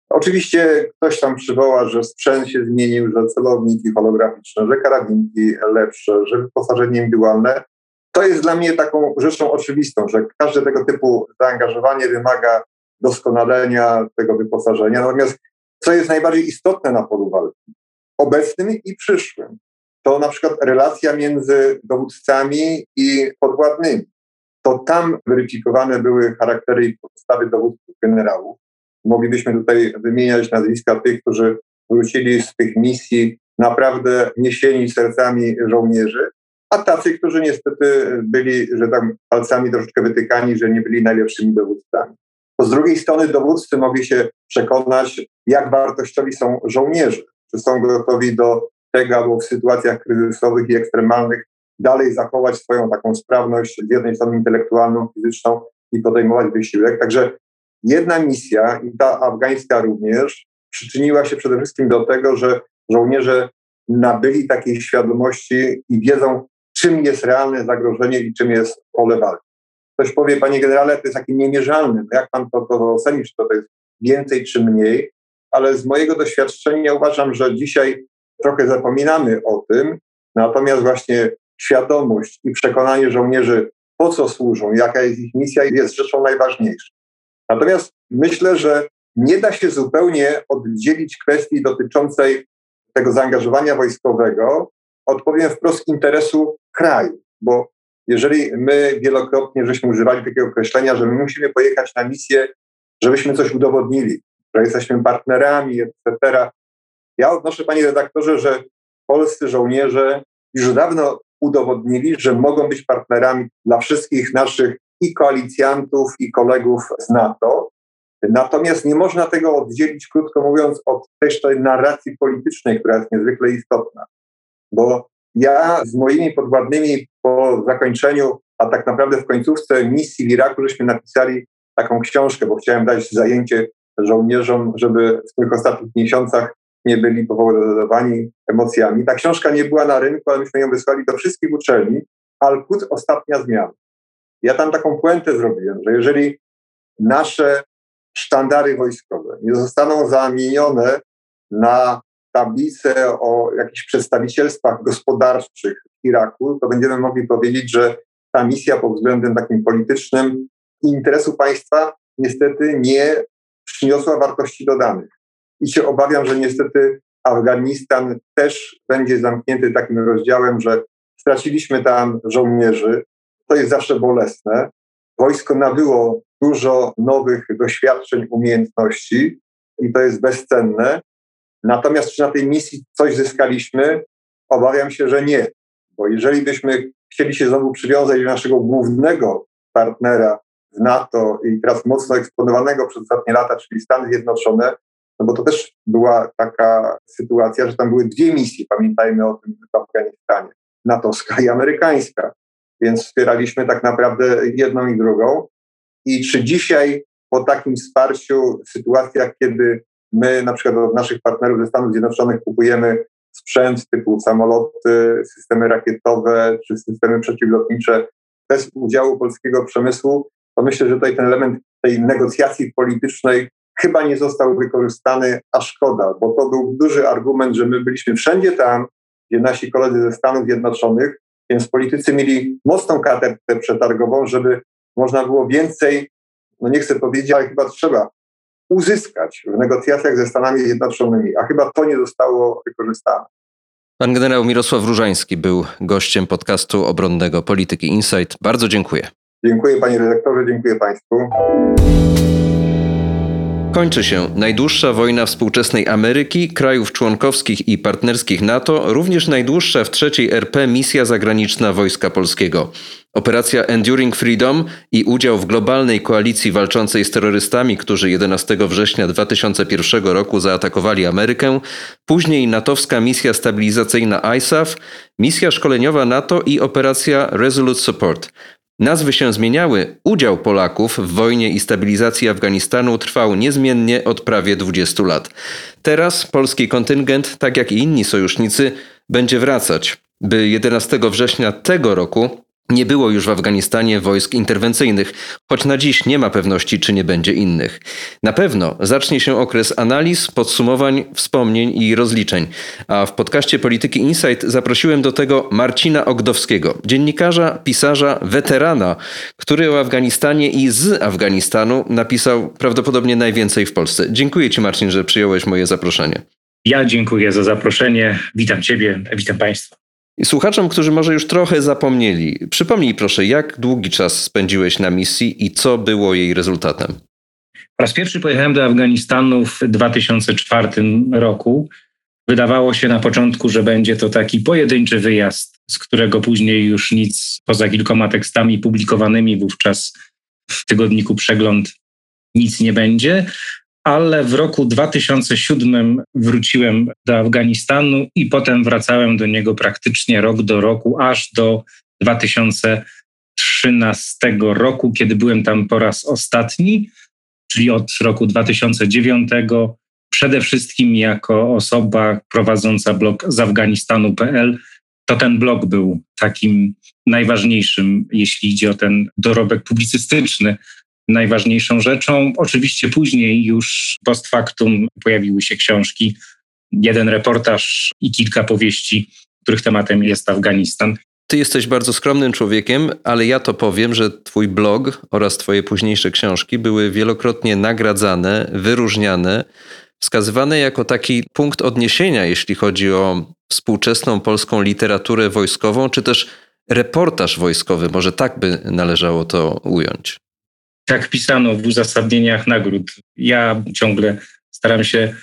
Oczywiście ktoś tam przywoła, że sprzęt się zmienił, że celowniki holograficzne, że karabinki lepsze, że wyposażenie indywidualne. To jest dla mnie taką rzeczą oczywistą, że każde tego typu zaangażowanie wymaga doskonalenia tego wyposażenia. Natomiast co jest najbardziej istotne na polu walki, obecnym i przyszłym, to na przykład relacja między dowódcami i podwładnymi to tam weryfikowane były charaktery i podstawy dowódców generałów. Moglibyśmy tutaj wymieniać nazwiska tych, którzy wrócili z tych misji naprawdę niesieni sercami żołnierzy, a tacy, którzy niestety byli, że tak palcami troszeczkę wytykani, że nie byli najlepszymi dowódcami. To z drugiej strony dowódcy mogli się przekonać, jak wartościowi są żołnierze, czy są gotowi do tego, albo w sytuacjach kryzysowych i ekstremalnych dalej zachować swoją taką sprawność z jednej strony intelektualną, fizyczną i podejmować wysiłek. Także jedna misja, i ta afgańska również, przyczyniła się przede wszystkim do tego, że żołnierze nabyli takiej świadomości i wiedzą, czym jest realne zagrożenie i czym jest pole walki. Ktoś powie, panie generale, to jest takie niemierzalne. No jak pan to, to czy to, to jest więcej czy mniej? Ale z mojego doświadczenia uważam, że dzisiaj trochę zapominamy o tym, natomiast właśnie świadomość i przekonanie żołnierzy, po co służą, jaka jest ich misja, jest rzeczą najważniejszą. Natomiast myślę, że nie da się zupełnie oddzielić kwestii dotyczącej tego zaangażowania wojskowego odpowiem wprost, interesu kraju, bo jeżeli my wielokrotnie żeśmy używali takiego określenia, że my musimy pojechać na misję, żebyśmy coś udowodnili, że jesteśmy partnerami, etc. Ja odnoszę, panie redaktorze, że polscy żołnierze już dawno udowodnili, że mogą być partnerami dla wszystkich naszych i koalicjantów, i kolegów z NATO. Natomiast nie można tego oddzielić, krótko mówiąc, od też tej narracji politycznej, która jest niezwykle istotna. Bo ja z moimi podwładnymi po zakończeniu, a tak naprawdę w końcówce misji w Iraku, żeśmy napisali taką książkę, bo chciałem dać zajęcie żołnierzom, żeby w tych ostatnich miesiącach nie byli powodowani emocjami. Ta książka nie była na rynku, ale myśmy ją wysłali do wszystkich uczelni. Alkut, ostatnia zmiana. Ja tam taką puentę zrobiłem, że jeżeli nasze sztandary wojskowe nie zostaną zamienione na tablice o jakichś przedstawicielstwach gospodarczych Iraku, to będziemy mogli powiedzieć, że ta misja pod względem takim politycznym interesu państwa niestety nie przyniosła wartości dodanych. I się obawiam, że niestety Afganistan też będzie zamknięty takim rozdziałem, że straciliśmy tam żołnierzy. To jest zawsze bolesne. Wojsko nabyło dużo nowych doświadczeń, umiejętności i to jest bezcenne. Natomiast czy na tej misji coś zyskaliśmy? Obawiam się, że nie. Bo jeżeli byśmy chcieli się znowu przywiązać do naszego głównego partnera w NATO i teraz mocno eksponowanego przez ostatnie lata, czyli Stany Zjednoczone, no bo to też była taka sytuacja, że tam były dwie misje, pamiętajmy o tym w Afganistanie, natowska i amerykańska, więc wspieraliśmy tak naprawdę jedną i drugą. I czy dzisiaj po takim wsparciu, w sytuacjach, kiedy my na przykład od naszych partnerów ze Stanów Zjednoczonych kupujemy sprzęt typu samoloty, systemy rakietowe czy systemy przeciwlotnicze bez udziału polskiego przemysłu, to myślę, że tutaj ten element tej negocjacji politycznej chyba nie został wykorzystany, a szkoda, bo to był duży argument, że my byliśmy wszędzie tam, gdzie nasi koledzy ze Stanów Zjednoczonych, więc politycy mieli mocną kartę przetargową, żeby można było więcej, no nie chcę powiedzieć, ale chyba trzeba uzyskać w negocjacjach ze Stanami Zjednoczonymi, a chyba to nie zostało wykorzystane. Pan generał Mirosław Różański był gościem podcastu obronnego Polityki Insight. Bardzo dziękuję. Dziękuję panie redaktorze, dziękuję państwu. Kończy się najdłuższa wojna współczesnej Ameryki, krajów członkowskich i partnerskich NATO, również najdłuższa w trzeciej RP misja zagraniczna Wojska Polskiego. Operacja Enduring Freedom i udział w globalnej koalicji walczącej z terrorystami, którzy 11 września 2001 roku zaatakowali Amerykę, później natowska misja stabilizacyjna ISAF, misja szkoleniowa NATO i operacja Resolute Support. Nazwy się zmieniały, udział Polaków w wojnie i stabilizacji Afganistanu trwał niezmiennie od prawie 20 lat. Teraz polski kontyngent, tak jak i inni sojusznicy, będzie wracać, by 11 września tego roku nie było już w Afganistanie wojsk interwencyjnych, choć na dziś nie ma pewności, czy nie będzie innych. Na pewno zacznie się okres analiz, podsumowań, wspomnień i rozliczeń. A w podcaście Polityki Insight zaprosiłem do tego Marcina Ogdowskiego, dziennikarza, pisarza, weterana, który o Afganistanie i z Afganistanu napisał prawdopodobnie najwięcej w Polsce. Dziękuję Ci, Marcin, że przyjąłeś moje zaproszenie. Ja dziękuję za zaproszenie. Witam Ciebie, witam Państwa. Słuchaczom, którzy może już trochę zapomnieli, przypomnij proszę, jak długi czas spędziłeś na misji i co było jej rezultatem? Po raz pierwszy pojechałem do Afganistanu w 2004 roku. Wydawało się na początku, że będzie to taki pojedynczy wyjazd, z którego później już nic poza kilkoma tekstami publikowanymi wówczas w tygodniku Przegląd nic nie będzie, ale w roku 2007 wróciłem do Afganistanu i potem wracałem do niego praktycznie rok do roku, aż do 2013 roku, kiedy byłem tam po raz ostatni, czyli od roku 2009. Przede wszystkim jako osoba prowadząca blog z Afganistanu.pl, to ten blog był takim najważniejszym, jeśli idzie o ten dorobek publicystyczny najważniejszą rzeczą. Oczywiście później już post factum pojawiły się książki, jeden reportaż i kilka powieści, których tematem jest Afganistan. Ty jesteś bardzo skromnym człowiekiem, ale ja to powiem, że twój blog oraz twoje późniejsze książki były wielokrotnie nagradzane, wyróżniane. wskazywane jako taki punkt odniesienia, jeśli chodzi o współczesną polską literaturę wojskową, czy też reportaż wojskowy, może tak by należało to ująć. Tak pisano w uzasadnieniach nagród. Ja ciągle staram się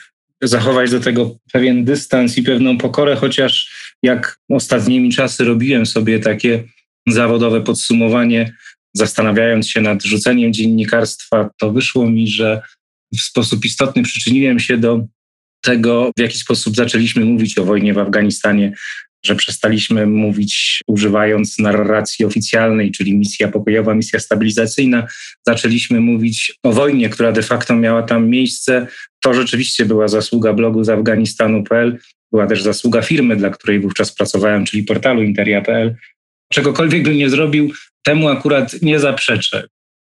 zachować do tego pewien dystans i pewną pokorę, chociaż jak ostatnimi czasy robiłem sobie takie zawodowe podsumowanie, zastanawiając się nad rzuceniem dziennikarstwa, to wyszło mi, że w sposób istotny przyczyniłem się do tego, w jaki sposób zaczęliśmy mówić o wojnie w Afganistanie, że przestaliśmy mówić używając narracji oficjalnej, czyli misja pokojowa, misja stabilizacyjna. Zaczęliśmy mówić o wojnie, która de facto miała tam miejsce. To rzeczywiście była zasługa blogu z Afganistanu.pl, była też zasługa firmy, dla której wówczas pracowałem, czyli portalu interia.pl. Czegokolwiek bym nie zrobił, temu akurat nie zaprzeczę.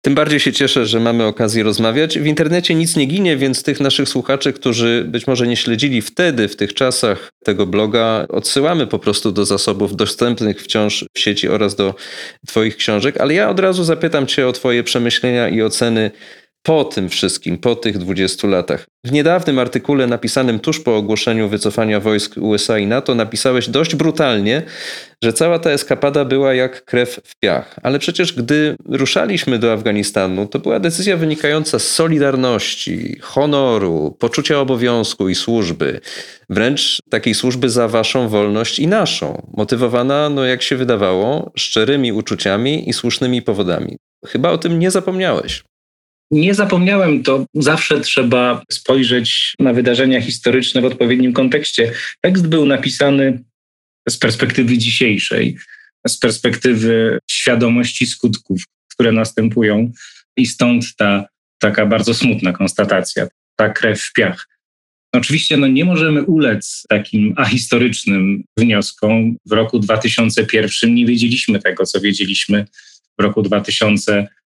Tym bardziej się cieszę, że mamy okazję rozmawiać. W internecie nic nie ginie, więc tych naszych słuchaczy, którzy być może nie śledzili wtedy, w tych czasach tego bloga, odsyłamy po prostu do zasobów dostępnych wciąż w sieci oraz do Twoich książek. Ale ja od razu zapytam Cię o Twoje przemyślenia i oceny po tym wszystkim, po tych 20 latach. W niedawnym artykule napisanym tuż po ogłoszeniu wycofania wojsk USA i NATO napisałeś dość brutalnie, że cała ta eskapada była jak krew w piach. Ale przecież gdy ruszaliśmy do Afganistanu, to była decyzja wynikająca z solidarności, honoru, poczucia obowiązku i służby. Wręcz takiej służby za waszą wolność i naszą. Motywowana, no jak się wydawało, szczerymi uczuciami i słusznymi powodami. Chyba o tym nie zapomniałeś. Nie zapomniałem, to zawsze trzeba spojrzeć na wydarzenia historyczne w odpowiednim kontekście. Tekst był napisany z perspektywy dzisiejszej, z perspektywy świadomości skutków, które następują, i stąd ta taka bardzo smutna konstatacja, ta krew w piach. Oczywiście no, nie możemy ulec takim ahistorycznym wnioskom. W roku 2001 nie wiedzieliśmy tego, co wiedzieliśmy w roku 2000 szóstym,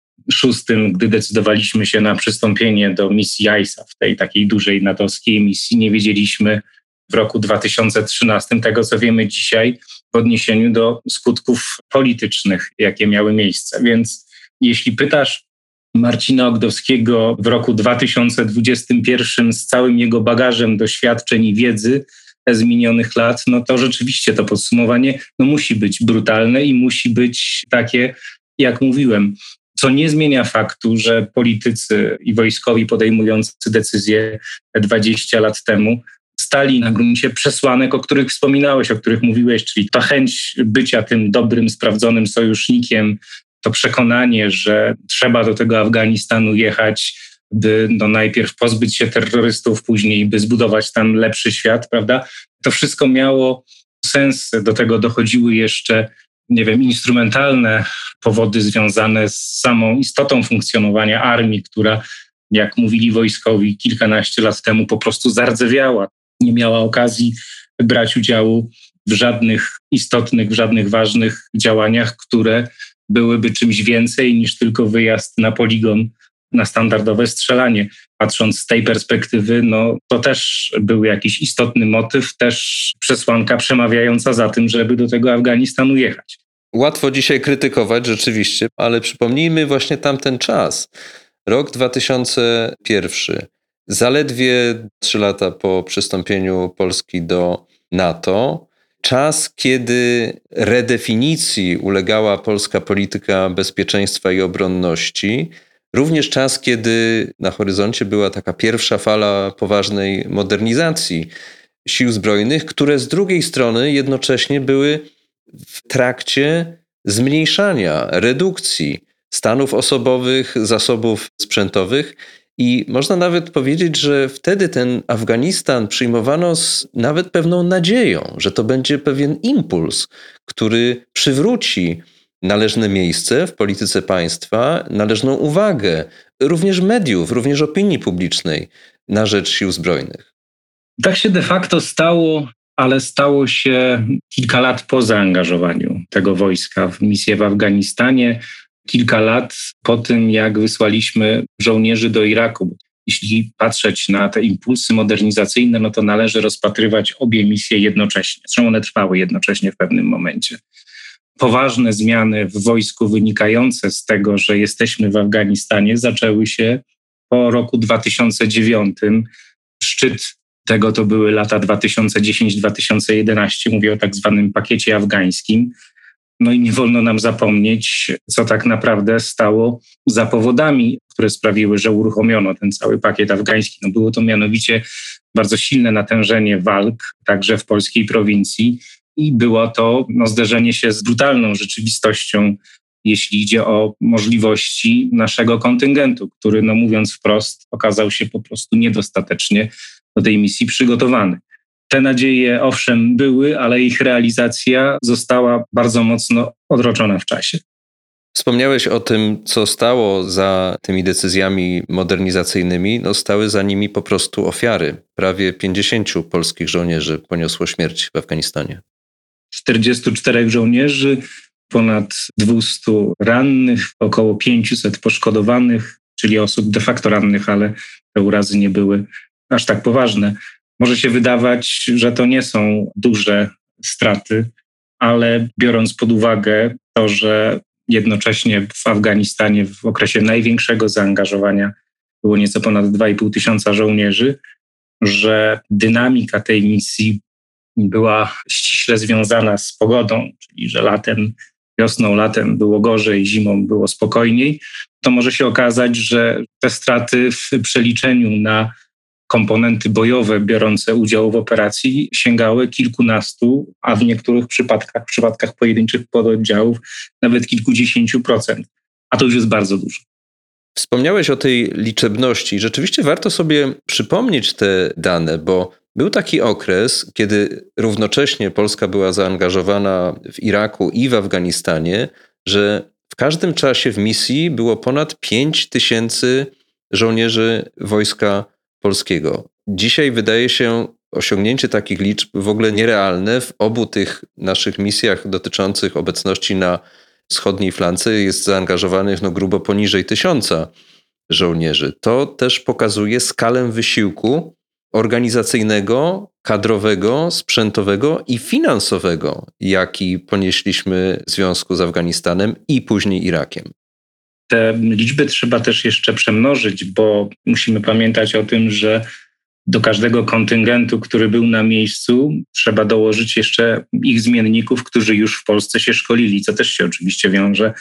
gdy decydowaliśmy się na przystąpienie do misji ISAF, tej takiej dużej natowskiej misji, nie wiedzieliśmy w roku 2013 tego, co wiemy dzisiaj w odniesieniu do skutków politycznych, jakie miały miejsce. Więc jeśli pytasz Marcina Ogdowskiego w roku 2021 z całym jego bagażem doświadczeń i wiedzy z minionych lat, no to rzeczywiście to podsumowanie no, musi być brutalne i musi być takie, jak mówiłem, co nie zmienia faktu, że politycy i wojskowi podejmujący decyzje 20 lat temu stali na gruncie przesłanek, o których wspominałeś, o których mówiłeś, czyli ta chęć bycia tym dobrym, sprawdzonym sojusznikiem, to przekonanie, że trzeba do tego Afganistanu jechać, by no najpierw pozbyć się terrorystów, później by zbudować tam lepszy świat, prawda? To wszystko miało sens. Do tego dochodziły jeszcze nie wiem, instrumentalne powody związane z samą istotą funkcjonowania armii, która, jak mówili wojskowi kilkanaście lat temu, po prostu zardzewiała. Nie miała okazji brać udziału w żadnych istotnych, w żadnych ważnych działaniach, które byłyby czymś więcej niż tylko wyjazd na poligon na standardowe strzelanie. Patrząc z tej perspektywy, no to też był jakiś istotny motyw, też przesłanka przemawiająca za tym, żeby do tego Afganistanu jechać. Łatwo dzisiaj krytykować rzeczywiście, ale przypomnijmy właśnie tamten czas. Rok 2001. Zaledwie trzy lata po przystąpieniu Polski do NATO. Czas, kiedy redefinicji ulegała polska polityka bezpieczeństwa i obronności. Również czas, kiedy na horyzoncie była taka pierwsza fala poważnej modernizacji sił zbrojnych, które z drugiej strony jednocześnie były w trakcie zmniejszania, redukcji stanów osobowych, zasobów sprzętowych. I można nawet powiedzieć, że wtedy ten Afganistan przyjmowano z nawet pewną nadzieją, że to będzie pewien impuls, który przywróci należne miejsce w polityce państwa, należną uwagę również mediów, również opinii publicznej na rzecz sił zbrojnych. Tak się de facto stało ale stało się kilka lat po zaangażowaniu tego wojska w misję w Afganistanie, kilka lat po tym, jak wysłaliśmy żołnierzy do Iraku. Jeśli patrzeć na te impulsy modernizacyjne, no to należy rozpatrywać obie misje jednocześnie. Zresztą one trwały jednocześnie w pewnym momencie. Poważne zmiany w wojsku wynikające z tego, że jesteśmy w Afganistanie, zaczęły się po roku 2009, szczyt tego to były lata 2010-2011. Mówię o tak zwanym pakiecie afgańskim. No i nie wolno nam zapomnieć, co tak naprawdę stało za powodami, które sprawiły, że uruchomiono ten cały pakiet afgański. No było to mianowicie bardzo silne natężenie walk, także w polskiej prowincji, i było to no, zderzenie się z brutalną rzeczywistością, jeśli idzie o możliwości naszego kontyngentu, który, no mówiąc wprost, okazał się po prostu niedostatecznie do tej misji przygotowany. Te nadzieje, owszem, były, ale ich realizacja została bardzo mocno odroczona w czasie. Wspomniałeś o tym, co stało za tymi decyzjami modernizacyjnymi. No, stały za nimi po prostu ofiary. Prawie 50 polskich żołnierzy poniosło śmierć w Afganistanie. 44 żołnierzy, ponad 200 rannych, około 500 poszkodowanych, czyli osób de facto rannych, ale te urazy nie były aż tak poważne. Może się wydawać, że to nie są duże straty, ale biorąc pod uwagę to, że jednocześnie w Afganistanie w okresie największego zaangażowania było nieco ponad 2,5 tysiąca żołnierzy, że dynamika tej misji była ściśle związana z pogodą, czyli że latem, wiosną, latem było gorzej, zimą było spokojniej, to może się okazać, że te straty w przeliczeniu na komponenty bojowe biorące udział w operacji sięgały kilkunastu, a w niektórych przypadkach, w przypadkach pojedynczych pododdziałów nawet kilkudziesięciu procent. A to już jest bardzo dużo. Wspomniałeś o tej liczebności. Rzeczywiście warto sobie przypomnieć te dane, bo był taki okres, kiedy równocześnie Polska była zaangażowana w Iraku i w Afganistanie, że w każdym czasie w misji było ponad 5 tysięcy żołnierzy wojska polskiego. Dzisiaj wydaje się osiągnięcie takich liczb w ogóle nierealne. W obu tych naszych misjach dotyczących obecności na wschodniej flance jest zaangażowanych no, grubo poniżej tysiąca żołnierzy. To też pokazuje skalę wysiłku organizacyjnego, kadrowego, sprzętowego i finansowego, jaki ponieśliśmy w związku z Afganistanem i później Irakiem. Te liczby trzeba też jeszcze przemnożyć, bo musimy pamiętać o tym, że do każdego kontyngentu, który był na miejscu, trzeba dołożyć jeszcze ich zmienników, którzy już w Polsce się szkolili, co też się oczywiście wiąże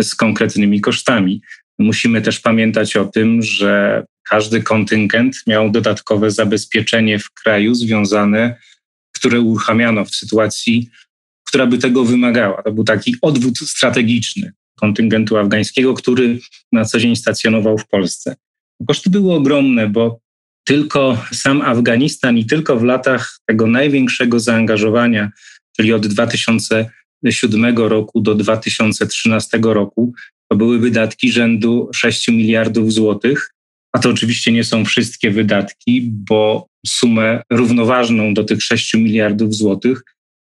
z konkretnymi kosztami. Musimy też pamiętać o tym, że każdy kontyngent miał dodatkowe zabezpieczenie w kraju związane, które uruchamiano w sytuacji, która by tego wymagała. To był taki odwód strategiczny kontyngentu afgańskiego, który na co dzień stacjonował w Polsce. Koszty były ogromne, bo tylko sam Afganistan i tylko w latach tego największego zaangażowania, czyli od 2007 roku do 2013 roku, to były wydatki rzędu 6 miliardów złotych. A to oczywiście nie są wszystkie wydatki, bo sumę równoważną do tych 6 miliardów złotych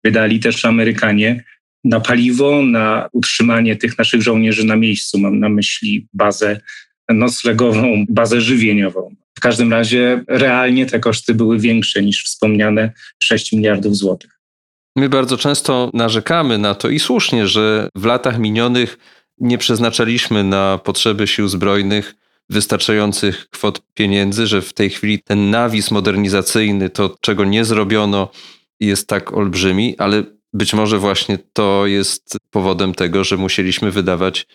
wydali też Amerykanie na paliwo, na utrzymanie tych naszych żołnierzy na miejscu. Mam na myśli bazę noclegową, bazę żywieniową. W każdym razie realnie te koszty były większe niż wspomniane 6 miliardów złotych. My bardzo często narzekamy na to i słusznie, że w latach minionych nie przeznaczaliśmy na potrzeby sił zbrojnych wystarczających kwot pieniędzy, że w tej chwili ten nawis modernizacyjny, to czego nie zrobiono, jest tak olbrzymi, ale być może właśnie to jest powodem tego, że musieliśmy wydawać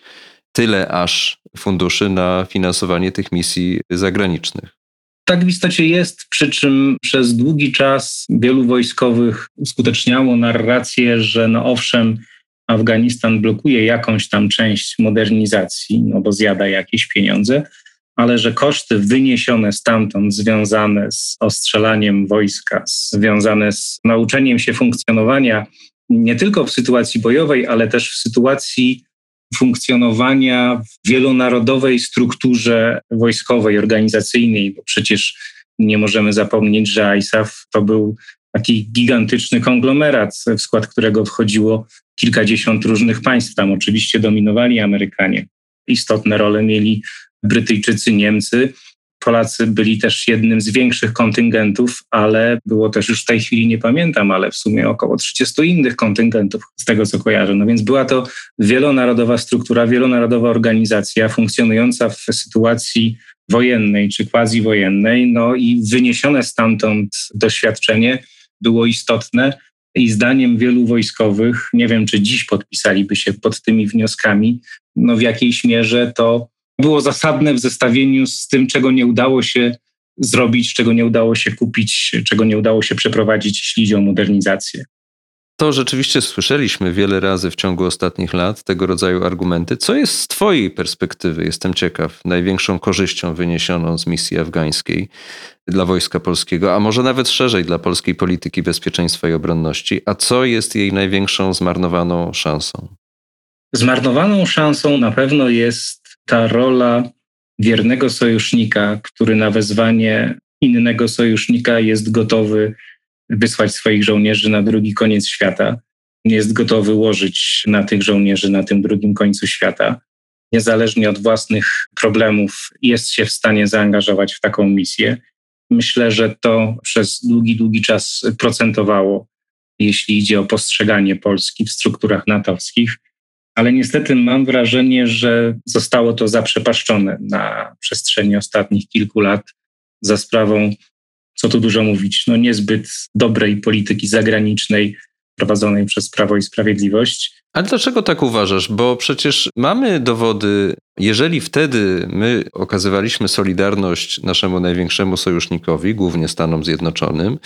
tyle aż funduszy na finansowanie tych misji zagranicznych. Tak w istocie jest, przy czym przez długi czas wielu wojskowych uskuteczniało narrację, że no owszem, Afganistan blokuje jakąś tam część modernizacji, no bo zjada jakieś pieniądze, ale że koszty wyniesione stamtąd, związane z ostrzelaniem wojska, związane z nauczeniem się funkcjonowania nie tylko w sytuacji bojowej, ale też w sytuacji funkcjonowania w wielonarodowej strukturze wojskowej, organizacyjnej, bo przecież nie możemy zapomnieć, że ISAF to był taki gigantyczny konglomerat, w skład którego wchodziło kilkadziesiąt różnych państw. Tam oczywiście dominowali Amerykanie. Istotne role mieli Brytyjczycy, Niemcy. Polacy byli też jednym z większych kontyngentów, ale było też już w tej chwili nie pamiętam, ale w sumie około 30 innych kontyngentów, z tego co kojarzę. No więc była to wielonarodowa struktura, wielonarodowa organizacja funkcjonująca w sytuacji wojennej czy quasi-wojennej, no i wyniesione stamtąd doświadczenie było istotne i zdaniem wielu wojskowych, nie wiem czy dziś podpisaliby się pod tymi wnioskami, no w jakiejś mierze to było zasadne w zestawieniu z tym, czego nie udało się zrobić, czego nie udało się kupić, czego nie udało się przeprowadzić, jeśli idzie o modernizację. To rzeczywiście słyszeliśmy wiele razy w ciągu ostatnich lat tego rodzaju argumenty. Co jest z Twojej perspektywy, jestem ciekaw, największą korzyścią wyniesioną z misji afgańskiej dla Wojska Polskiego, a może nawet szerzej dla polskiej polityki bezpieczeństwa i obronności? A co jest jej największą zmarnowaną szansą? Zmarnowaną szansą na pewno jest ta rola wiernego sojusznika, który na wezwanie innego sojusznika jest gotowy wysłać swoich żołnierzy na drugi koniec świata. Jest gotowy łożyć na tych żołnierzy na tym drugim końcu świata. Niezależnie od własnych problemów, jest się w stanie zaangażować w taką misję. Myślę, że to przez długi, długi czas procentowało, jeśli idzie o postrzeganie Polski w strukturach natowskich ale niestety mam wrażenie, że zostało to zaprzepaszczone na przestrzeni ostatnich kilku lat za sprawą, co tu dużo mówić, no niezbyt dobrej polityki zagranicznej prowadzonej przez Prawo i Sprawiedliwość. Ale dlaczego tak uważasz? Bo przecież mamy dowody, jeżeli wtedy my okazywaliśmy solidarność naszemu największemu sojusznikowi, głównie Stanom Zjednoczonym,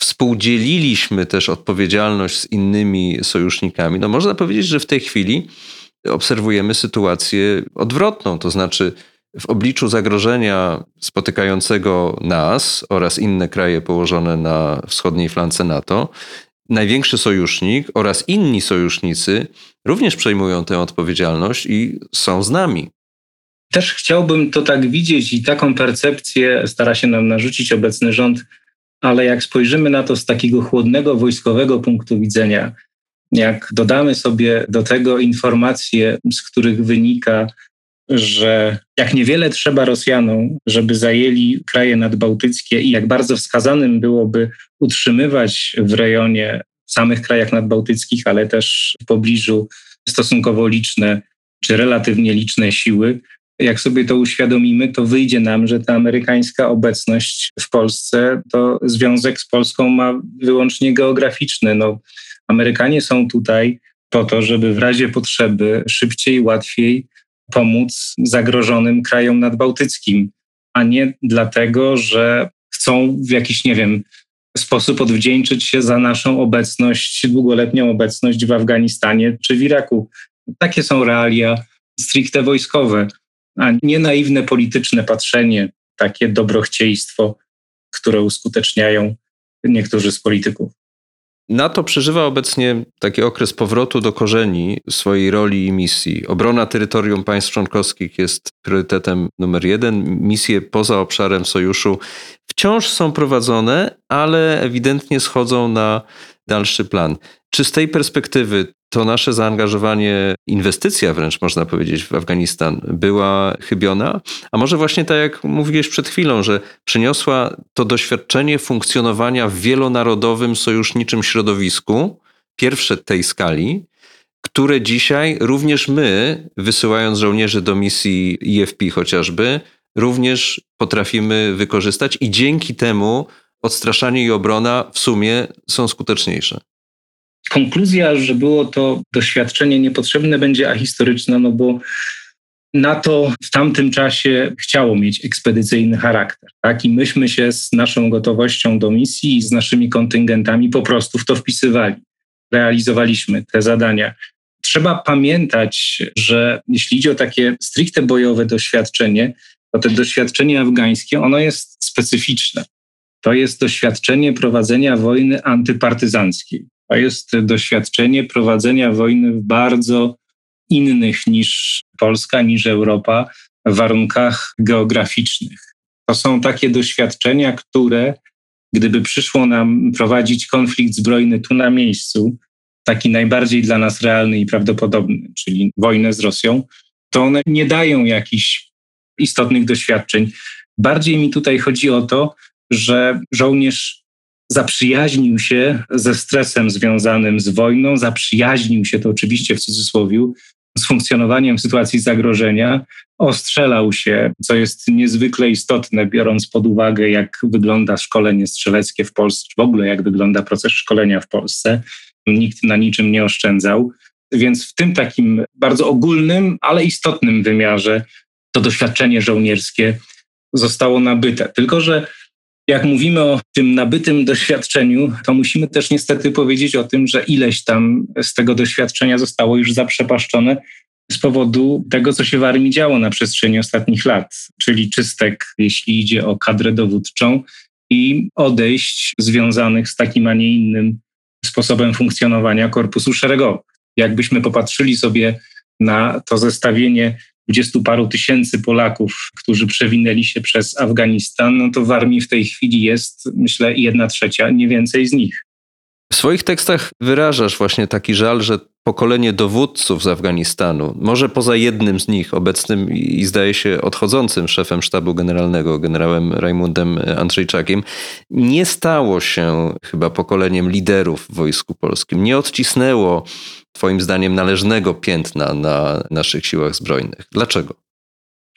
współdzieliliśmy też odpowiedzialność z innymi sojusznikami, no można powiedzieć, że w tej chwili obserwujemy sytuację odwrotną, to znaczy w obliczu zagrożenia spotykającego nas oraz inne kraje położone na wschodniej flance NATO, największy sojusznik oraz inni sojusznicy również przejmują tę odpowiedzialność i są z nami. Też chciałbym to tak widzieć i taką percepcję stara się nam narzucić obecny rząd ale jak spojrzymy na to z takiego chłodnego wojskowego punktu widzenia, jak dodamy sobie do tego informacje, z których wynika, że jak niewiele trzeba Rosjanom, żeby zajęli kraje nadbałtyckie i jak bardzo wskazanym byłoby utrzymywać w rejonie w samych krajach nadbałtyckich, ale też w pobliżu stosunkowo liczne czy relatywnie liczne siły, jak sobie to uświadomimy, to wyjdzie nam, że ta amerykańska obecność w Polsce to związek z Polską ma wyłącznie geograficzny. No, Amerykanie są tutaj po to, żeby w razie potrzeby szybciej, łatwiej pomóc zagrożonym krajom nadbałtyckim, a nie dlatego, że chcą w jakiś, nie wiem, sposób odwdzięczyć się za naszą obecność, długoletnią obecność w Afganistanie czy w Iraku. Takie są realia stricte wojskowe a nie naiwne polityczne patrzenie, takie dobrochciejstwo, które uskuteczniają niektórzy z polityków. NATO przeżywa obecnie taki okres powrotu do korzeni swojej roli i misji. Obrona terytorium państw członkowskich jest priorytetem numer jeden. Misje poza obszarem sojuszu wciąż są prowadzone, ale ewidentnie schodzą na dalszy plan. Czy z tej perspektywy to nasze zaangażowanie, inwestycja wręcz można powiedzieć w Afganistan była chybiona? A może właśnie tak jak mówiłeś przed chwilą, że przyniosła to doświadczenie funkcjonowania w wielonarodowym, sojuszniczym środowisku, pierwsze tej skali, które dzisiaj również my, wysyłając żołnierzy do misji IFP chociażby, również potrafimy wykorzystać i dzięki temu odstraszanie i obrona w sumie są skuteczniejsze. Konkluzja, że było to doświadczenie niepotrzebne, będzie ahistoryczna, no bo NATO w tamtym czasie chciało mieć ekspedycyjny charakter. Tak? I myśmy się z naszą gotowością do misji i z naszymi kontyngentami po prostu w to wpisywali. Realizowaliśmy te zadania. Trzeba pamiętać, że jeśli idzie o takie stricte bojowe doświadczenie, to to doświadczenie afgańskie, ono jest specyficzne. To jest doświadczenie prowadzenia wojny antypartyzanckiej. Jest doświadczenie prowadzenia wojny w bardzo innych niż Polska, niż Europa warunkach geograficznych. To są takie doświadczenia, które, gdyby przyszło nam prowadzić konflikt zbrojny tu na miejscu, taki najbardziej dla nas realny i prawdopodobny, czyli wojnę z Rosją, to one nie dają jakichś istotnych doświadczeń. Bardziej mi tutaj chodzi o to, że żołnierz zaprzyjaźnił się ze stresem związanym z wojną, zaprzyjaźnił się to oczywiście w cudzysłowie z funkcjonowaniem w sytuacji zagrożenia, ostrzelał się, co jest niezwykle istotne, biorąc pod uwagę, jak wygląda szkolenie strzeleckie w Polsce, w ogóle jak wygląda proces szkolenia w Polsce. Nikt na niczym nie oszczędzał. Więc w tym takim bardzo ogólnym, ale istotnym wymiarze to doświadczenie żołnierskie zostało nabyte. Tylko, że jak mówimy o tym nabytym doświadczeniu, to musimy też niestety powiedzieć o tym, że ileś tam z tego doświadczenia zostało już zaprzepaszczone z powodu tego, co się w armii działo na przestrzeni ostatnich lat, czyli czystek, jeśli idzie o kadrę dowódczą i odejść związanych z takim, a nie innym sposobem funkcjonowania korpusu szeregowego. Jakbyśmy popatrzyli sobie na to zestawienie dwudziestu paru tysięcy Polaków, którzy przewinęli się przez Afganistan, no to w armii w tej chwili jest, myślę, jedna trzecia, nie więcej z nich. W swoich tekstach wyrażasz właśnie taki żal, że pokolenie dowódców z Afganistanu, może poza jednym z nich, obecnym i zdaje się odchodzącym szefem sztabu generalnego, generałem Rajmundem Andrzejczakiem, nie stało się chyba pokoleniem liderów w Wojsku Polskim. Nie odcisnęło, Twoim zdaniem, należnego piętna na naszych siłach zbrojnych. Dlaczego?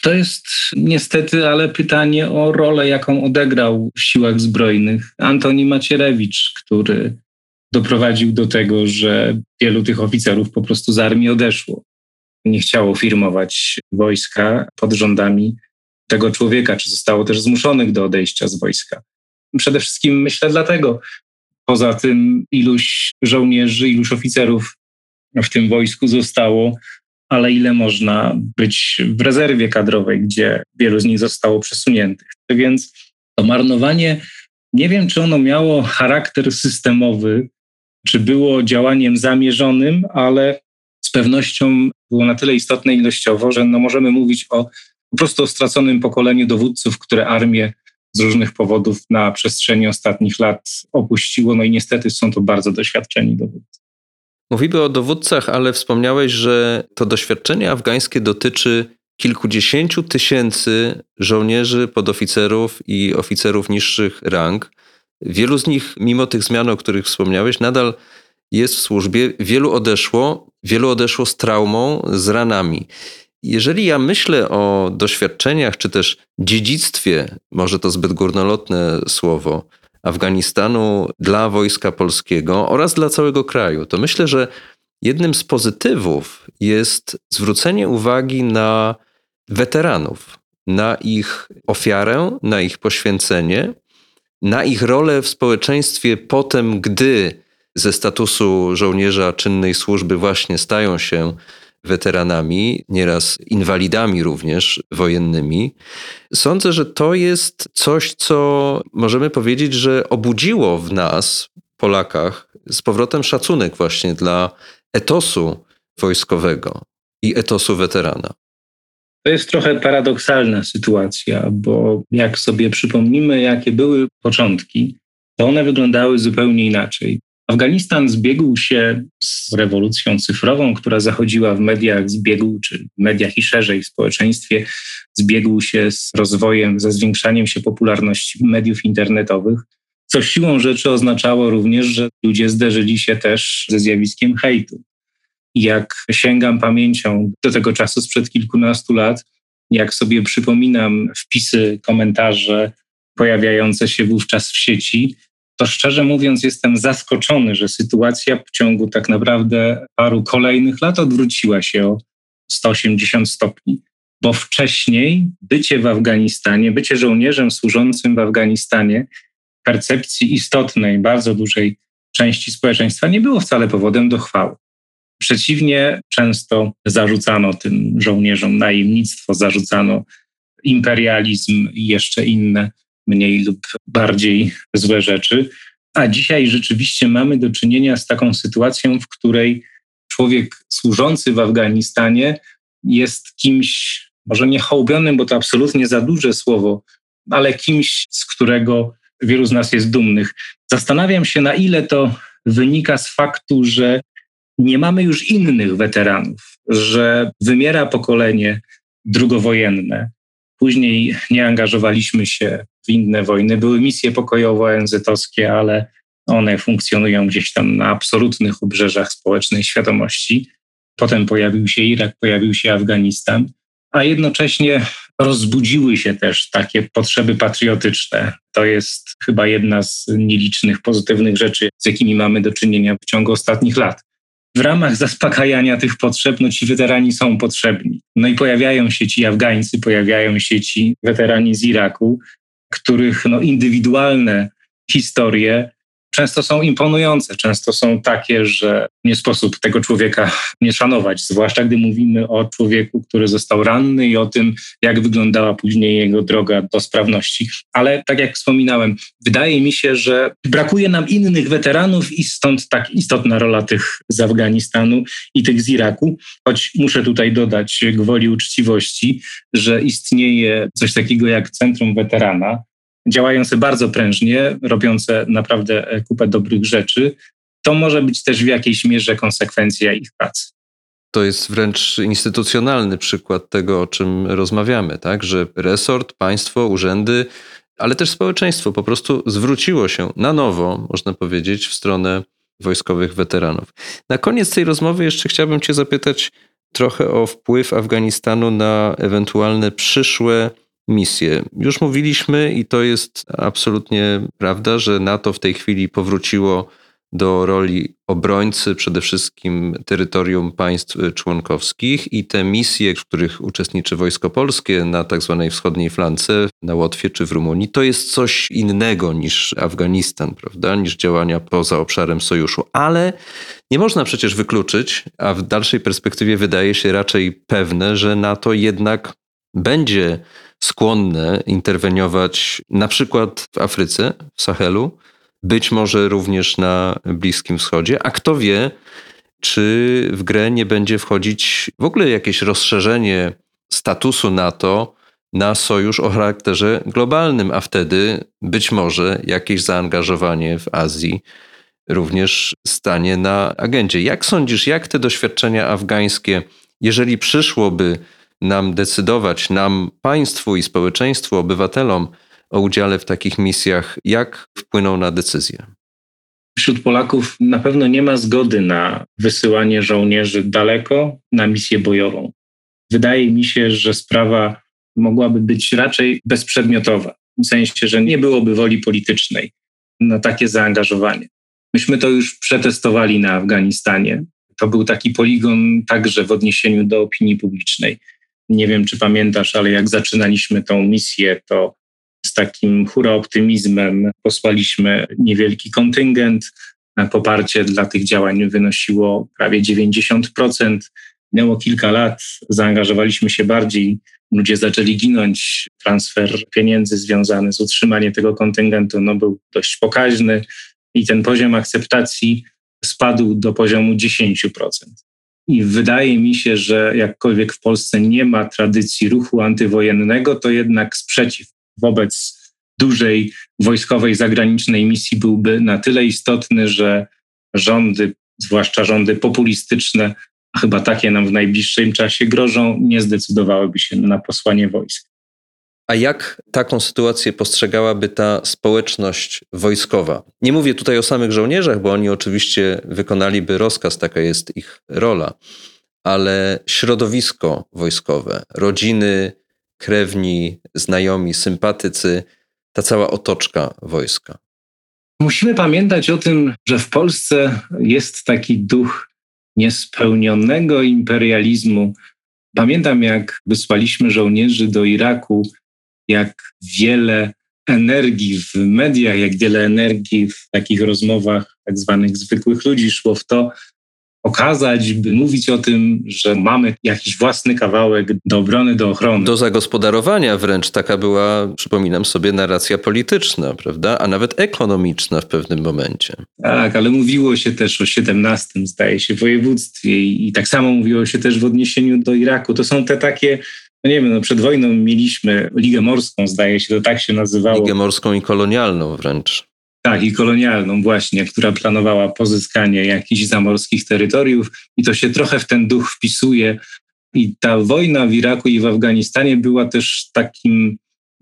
To jest niestety, ale pytanie o rolę, jaką odegrał w siłach zbrojnych Antoni Macierewicz, który doprowadził do tego, że wielu tych oficerów po prostu z armii odeszło. Nie chciało firmować wojska pod rządami tego człowieka, czy zostało też zmuszonych do odejścia z wojska. Przede wszystkim myślę dlatego, poza tym iluś żołnierzy, iluś oficerów w tym wojsku zostało, ale ile można być w rezerwie kadrowej, gdzie wielu z nich zostało przesuniętych. Więc to marnowanie, nie wiem, czy ono miało charakter systemowy, czy było działaniem zamierzonym, ale z pewnością było na tyle istotne ilościowo, że no możemy mówić o po prostu o straconym pokoleniu dowódców, które armię z różnych powodów na przestrzeni ostatnich lat opuściło. No i niestety są to bardzo doświadczeni dowódcy. Mówimy o dowódcach, ale wspomniałeś, że to doświadczenie afgańskie dotyczy kilkudziesięciu tysięcy żołnierzy, podoficerów i oficerów niższych rang. Wielu z nich, mimo tych zmian, o których wspomniałeś, nadal jest w służbie. Wielu odeszło, wielu odeszło z traumą, z ranami. Jeżeli ja myślę o doświadczeniach, czy też dziedzictwie, może to zbyt górnolotne słowo, Afganistanu dla wojska polskiego oraz dla całego kraju, to myślę, że jednym z pozytywów jest zwrócenie uwagi na weteranów, na ich ofiarę, na ich poświęcenie na ich rolę w społeczeństwie potem, gdy ze statusu żołnierza czynnej służby właśnie stają się weteranami, nieraz inwalidami również wojennymi. Sądzę, że to jest coś, co możemy powiedzieć, że obudziło w nas, Polakach, z powrotem szacunek właśnie dla etosu wojskowego i etosu weterana. To jest trochę paradoksalna sytuacja, bo jak sobie przypomnimy, jakie były początki, to one wyglądały zupełnie inaczej. Afganistan zbiegł się z rewolucją cyfrową, która zachodziła w mediach, zbiegł, czy w mediach i szerzej w społeczeństwie, zbiegł się z rozwojem, ze zwiększaniem się popularności mediów internetowych, co siłą rzeczy oznaczało również, że ludzie zderzyli się też ze zjawiskiem hejtu. Jak sięgam pamięcią do tego czasu sprzed kilkunastu lat, jak sobie przypominam wpisy, komentarze pojawiające się wówczas w sieci, to szczerze mówiąc jestem zaskoczony, że sytuacja w ciągu tak naprawdę paru kolejnych lat odwróciła się o 180 stopni. Bo wcześniej bycie w Afganistanie, bycie żołnierzem służącym w Afganistanie, percepcji istotnej, bardzo dużej części społeczeństwa nie było wcale powodem do chwały. Przeciwnie, często zarzucano tym żołnierzom najemnictwo, zarzucano imperializm i jeszcze inne mniej lub bardziej złe rzeczy. A dzisiaj rzeczywiście mamy do czynienia z taką sytuacją, w której człowiek służący w Afganistanie jest kimś, może nie hołbionym, bo to absolutnie za duże słowo, ale kimś, z którego wielu z nas jest dumnych. Zastanawiam się, na ile to wynika z faktu, że nie mamy już innych weteranów, że wymiera pokolenie drugowojenne. Później nie angażowaliśmy się w inne wojny. Były misje pokojowe ONZ-owskie, ale one funkcjonują gdzieś tam na absolutnych obrzeżach społecznej świadomości. Potem pojawił się Irak, pojawił się Afganistan, a jednocześnie rozbudziły się też takie potrzeby patriotyczne. To jest chyba jedna z nielicznych pozytywnych rzeczy, z jakimi mamy do czynienia w ciągu ostatnich lat. W ramach zaspokajania tych potrzeb, no ci weterani są potrzebni. No i pojawiają się ci Afgańcy, pojawiają się ci weterani z Iraku, których no, indywidualne historie często są imponujące, często są takie, że nie sposób tego człowieka nie szanować, zwłaszcza gdy mówimy o człowieku, który został ranny i o tym, jak wyglądała później jego droga do sprawności. Ale tak jak wspominałem, wydaje mi się, że brakuje nam innych weteranów i stąd tak istotna rola tych z Afganistanu i tych z Iraku, choć muszę tutaj dodać gwoli uczciwości, że istnieje coś takiego jak Centrum Weterana, działające bardzo prężnie, robiące naprawdę e, kupę dobrych rzeczy, to może być też w jakiejś mierze konsekwencja ich pracy. To jest wręcz instytucjonalny przykład tego, o czym rozmawiamy, tak? Że resort, państwo, urzędy, ale też społeczeństwo po prostu zwróciło się na nowo, można powiedzieć, w stronę wojskowych weteranów. Na koniec tej rozmowy jeszcze chciałbym Cię zapytać trochę o wpływ Afganistanu na ewentualne przyszłe misję. Już mówiliśmy i to jest absolutnie prawda, że NATO w tej chwili powróciło do roli obrońcy przede wszystkim terytorium państw członkowskich i te misje, w których uczestniczy Wojsko Polskie na tak zwanej wschodniej flance, na Łotwie czy w Rumunii, to jest coś innego niż Afganistan, prawda, niż działania poza obszarem sojuszu. Ale nie można przecież wykluczyć, a w dalszej perspektywie wydaje się raczej pewne, że NATO jednak będzie skłonne interweniować na przykład w Afryce, w Sahelu, być może również na Bliskim Wschodzie, a kto wie, czy w grę nie będzie wchodzić w ogóle jakieś rozszerzenie statusu NATO na sojusz o charakterze globalnym, a wtedy być może jakieś zaangażowanie w Azji również stanie na agendzie. Jak sądzisz, jak te doświadczenia afgańskie, jeżeli przyszłoby nam decydować, nam, państwu i społeczeństwu, obywatelom o udziale w takich misjach, jak wpłyną na decyzję? Wśród Polaków na pewno nie ma zgody na wysyłanie żołnierzy daleko na misję bojową. Wydaje mi się, że sprawa mogłaby być raczej bezprzedmiotowa, w sensie, że nie byłoby woli politycznej na takie zaangażowanie. Myśmy to już przetestowali na Afganistanie. To był taki poligon także w odniesieniu do opinii publicznej. Nie wiem, czy pamiętasz, ale jak zaczynaliśmy tą misję, to z takim hura optymizmem posłaliśmy niewielki kontyngent. Poparcie dla tych działań wynosiło prawie 90%. Minęło kilka lat, zaangażowaliśmy się bardziej, ludzie zaczęli ginąć. Transfer pieniędzy związany z utrzymaniem tego kontyngentu no, był dość pokaźny i ten poziom akceptacji spadł do poziomu 10%. I wydaje mi się, że jakkolwiek w Polsce nie ma tradycji ruchu antywojennego, to jednak sprzeciw wobec dużej wojskowej zagranicznej misji byłby na tyle istotny, że rządy, zwłaszcza rządy populistyczne, a chyba takie nam w najbliższym czasie grożą, nie zdecydowałyby się na posłanie wojsk. A jak taką sytuację postrzegałaby ta społeczność wojskowa? Nie mówię tutaj o samych żołnierzach, bo oni oczywiście wykonaliby rozkaz, taka jest ich rola, ale środowisko wojskowe, rodziny, krewni, znajomi, sympatycy, ta cała otoczka wojska. Musimy pamiętać o tym, że w Polsce jest taki duch niespełnionego imperializmu. Pamiętam, jak wysłaliśmy żołnierzy do Iraku jak wiele energii w mediach, jak wiele energii w takich rozmowach tak zwanych zwykłych ludzi szło w to, pokazać, by mówić o tym, że mamy jakiś własny kawałek do obrony, do ochrony. Do zagospodarowania wręcz taka była, przypominam sobie, narracja polityczna, prawda? A nawet ekonomiczna w pewnym momencie. Tak, ale mówiło się też o 17, zdaje się, województwie i tak samo mówiło się też w odniesieniu do Iraku. To są te takie no nie wiem, no przed wojną mieliśmy Ligę Morską, zdaje się, to tak się nazywało. Ligę Morską i kolonialną wręcz. Tak, i kolonialną właśnie, która planowała pozyskanie jakichś zamorskich terytoriów i to się trochę w ten duch wpisuje. I ta wojna w Iraku i w Afganistanie była też takim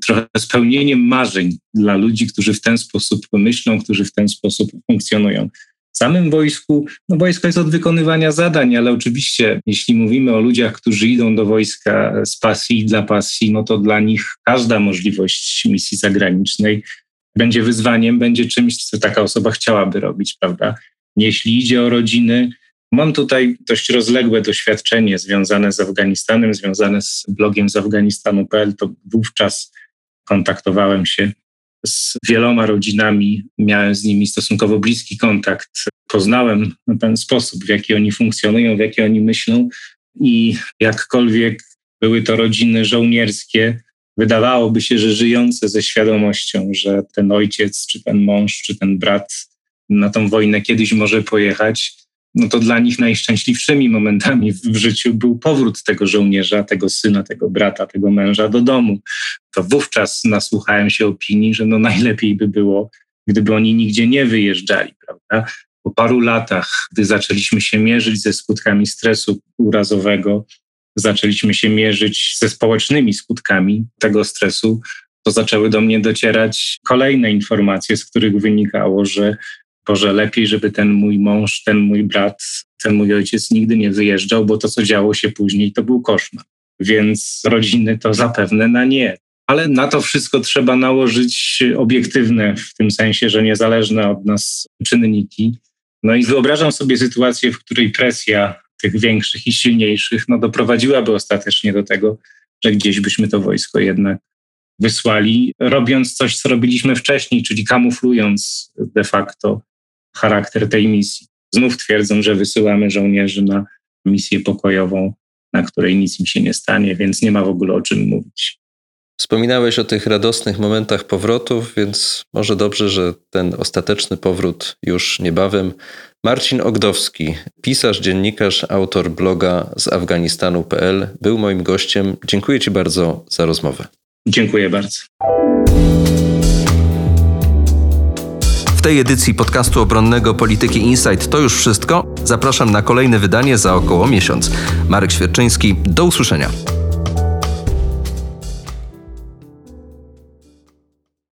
trochę spełnieniem marzeń dla ludzi, którzy w ten sposób myślą, którzy w ten sposób funkcjonują. Samym wojsku, no wojsko jest od wykonywania zadań, ale oczywiście, jeśli mówimy o ludziach, którzy idą do wojska z pasji i dla pasji, no to dla nich każda możliwość misji zagranicznej będzie wyzwaniem, będzie czymś, co taka osoba chciałaby robić, prawda? Jeśli idzie o rodziny, mam tutaj dość rozległe doświadczenie związane z Afganistanem, związane z blogiem z Afganistanu.pl, to wówczas kontaktowałem się z wieloma rodzinami, miałem z nimi stosunkowo bliski kontakt. Poznałem ten sposób, w jaki oni funkcjonują, w jaki oni myślą i jakkolwiek były to rodziny żołnierskie, wydawałoby się, że żyjące ze świadomością, że ten ojciec, czy ten mąż, czy ten brat na tą wojnę kiedyś może pojechać, no to dla nich najszczęśliwszymi momentami w życiu był powrót tego żołnierza, tego syna, tego brata, tego męża do domu. To wówczas nasłuchałem się opinii, że no najlepiej by było, gdyby oni nigdzie nie wyjeżdżali, prawda? Po paru latach, gdy zaczęliśmy się mierzyć ze skutkami stresu urazowego, zaczęliśmy się mierzyć ze społecznymi skutkami tego stresu, to zaczęły do mnie docierać kolejne informacje, z których wynikało, że Boże, lepiej, żeby ten mój mąż, ten mój brat, ten mój ojciec nigdy nie wyjeżdżał, bo to, co działo się później, to był koszmar. Więc rodziny to zapewne na nie. Ale na to wszystko trzeba nałożyć obiektywne, w tym sensie, że niezależne od nas czynniki. No i wyobrażam sobie sytuację, w której presja tych większych i silniejszych no, doprowadziłaby ostatecznie do tego, że gdzieś byśmy to wojsko jednak wysłali, robiąc coś, co robiliśmy wcześniej, czyli kamuflując de facto charakter tej misji. Znów twierdzą, że wysyłamy żołnierzy na misję pokojową, na której nic im się nie stanie, więc nie ma w ogóle o czym mówić. Wspominałeś o tych radosnych momentach powrotów, więc może dobrze, że ten ostateczny powrót już niebawem. Marcin Ogdowski, pisarz, dziennikarz, autor bloga z Afganistanu.pl, był moim gościem. Dziękuję Ci bardzo za rozmowę. Dziękuję bardzo. Tej edycji podcastu obronnego Polityki Insight to już wszystko. Zapraszam na kolejne wydanie za około miesiąc. Marek Świerczyński, do usłyszenia.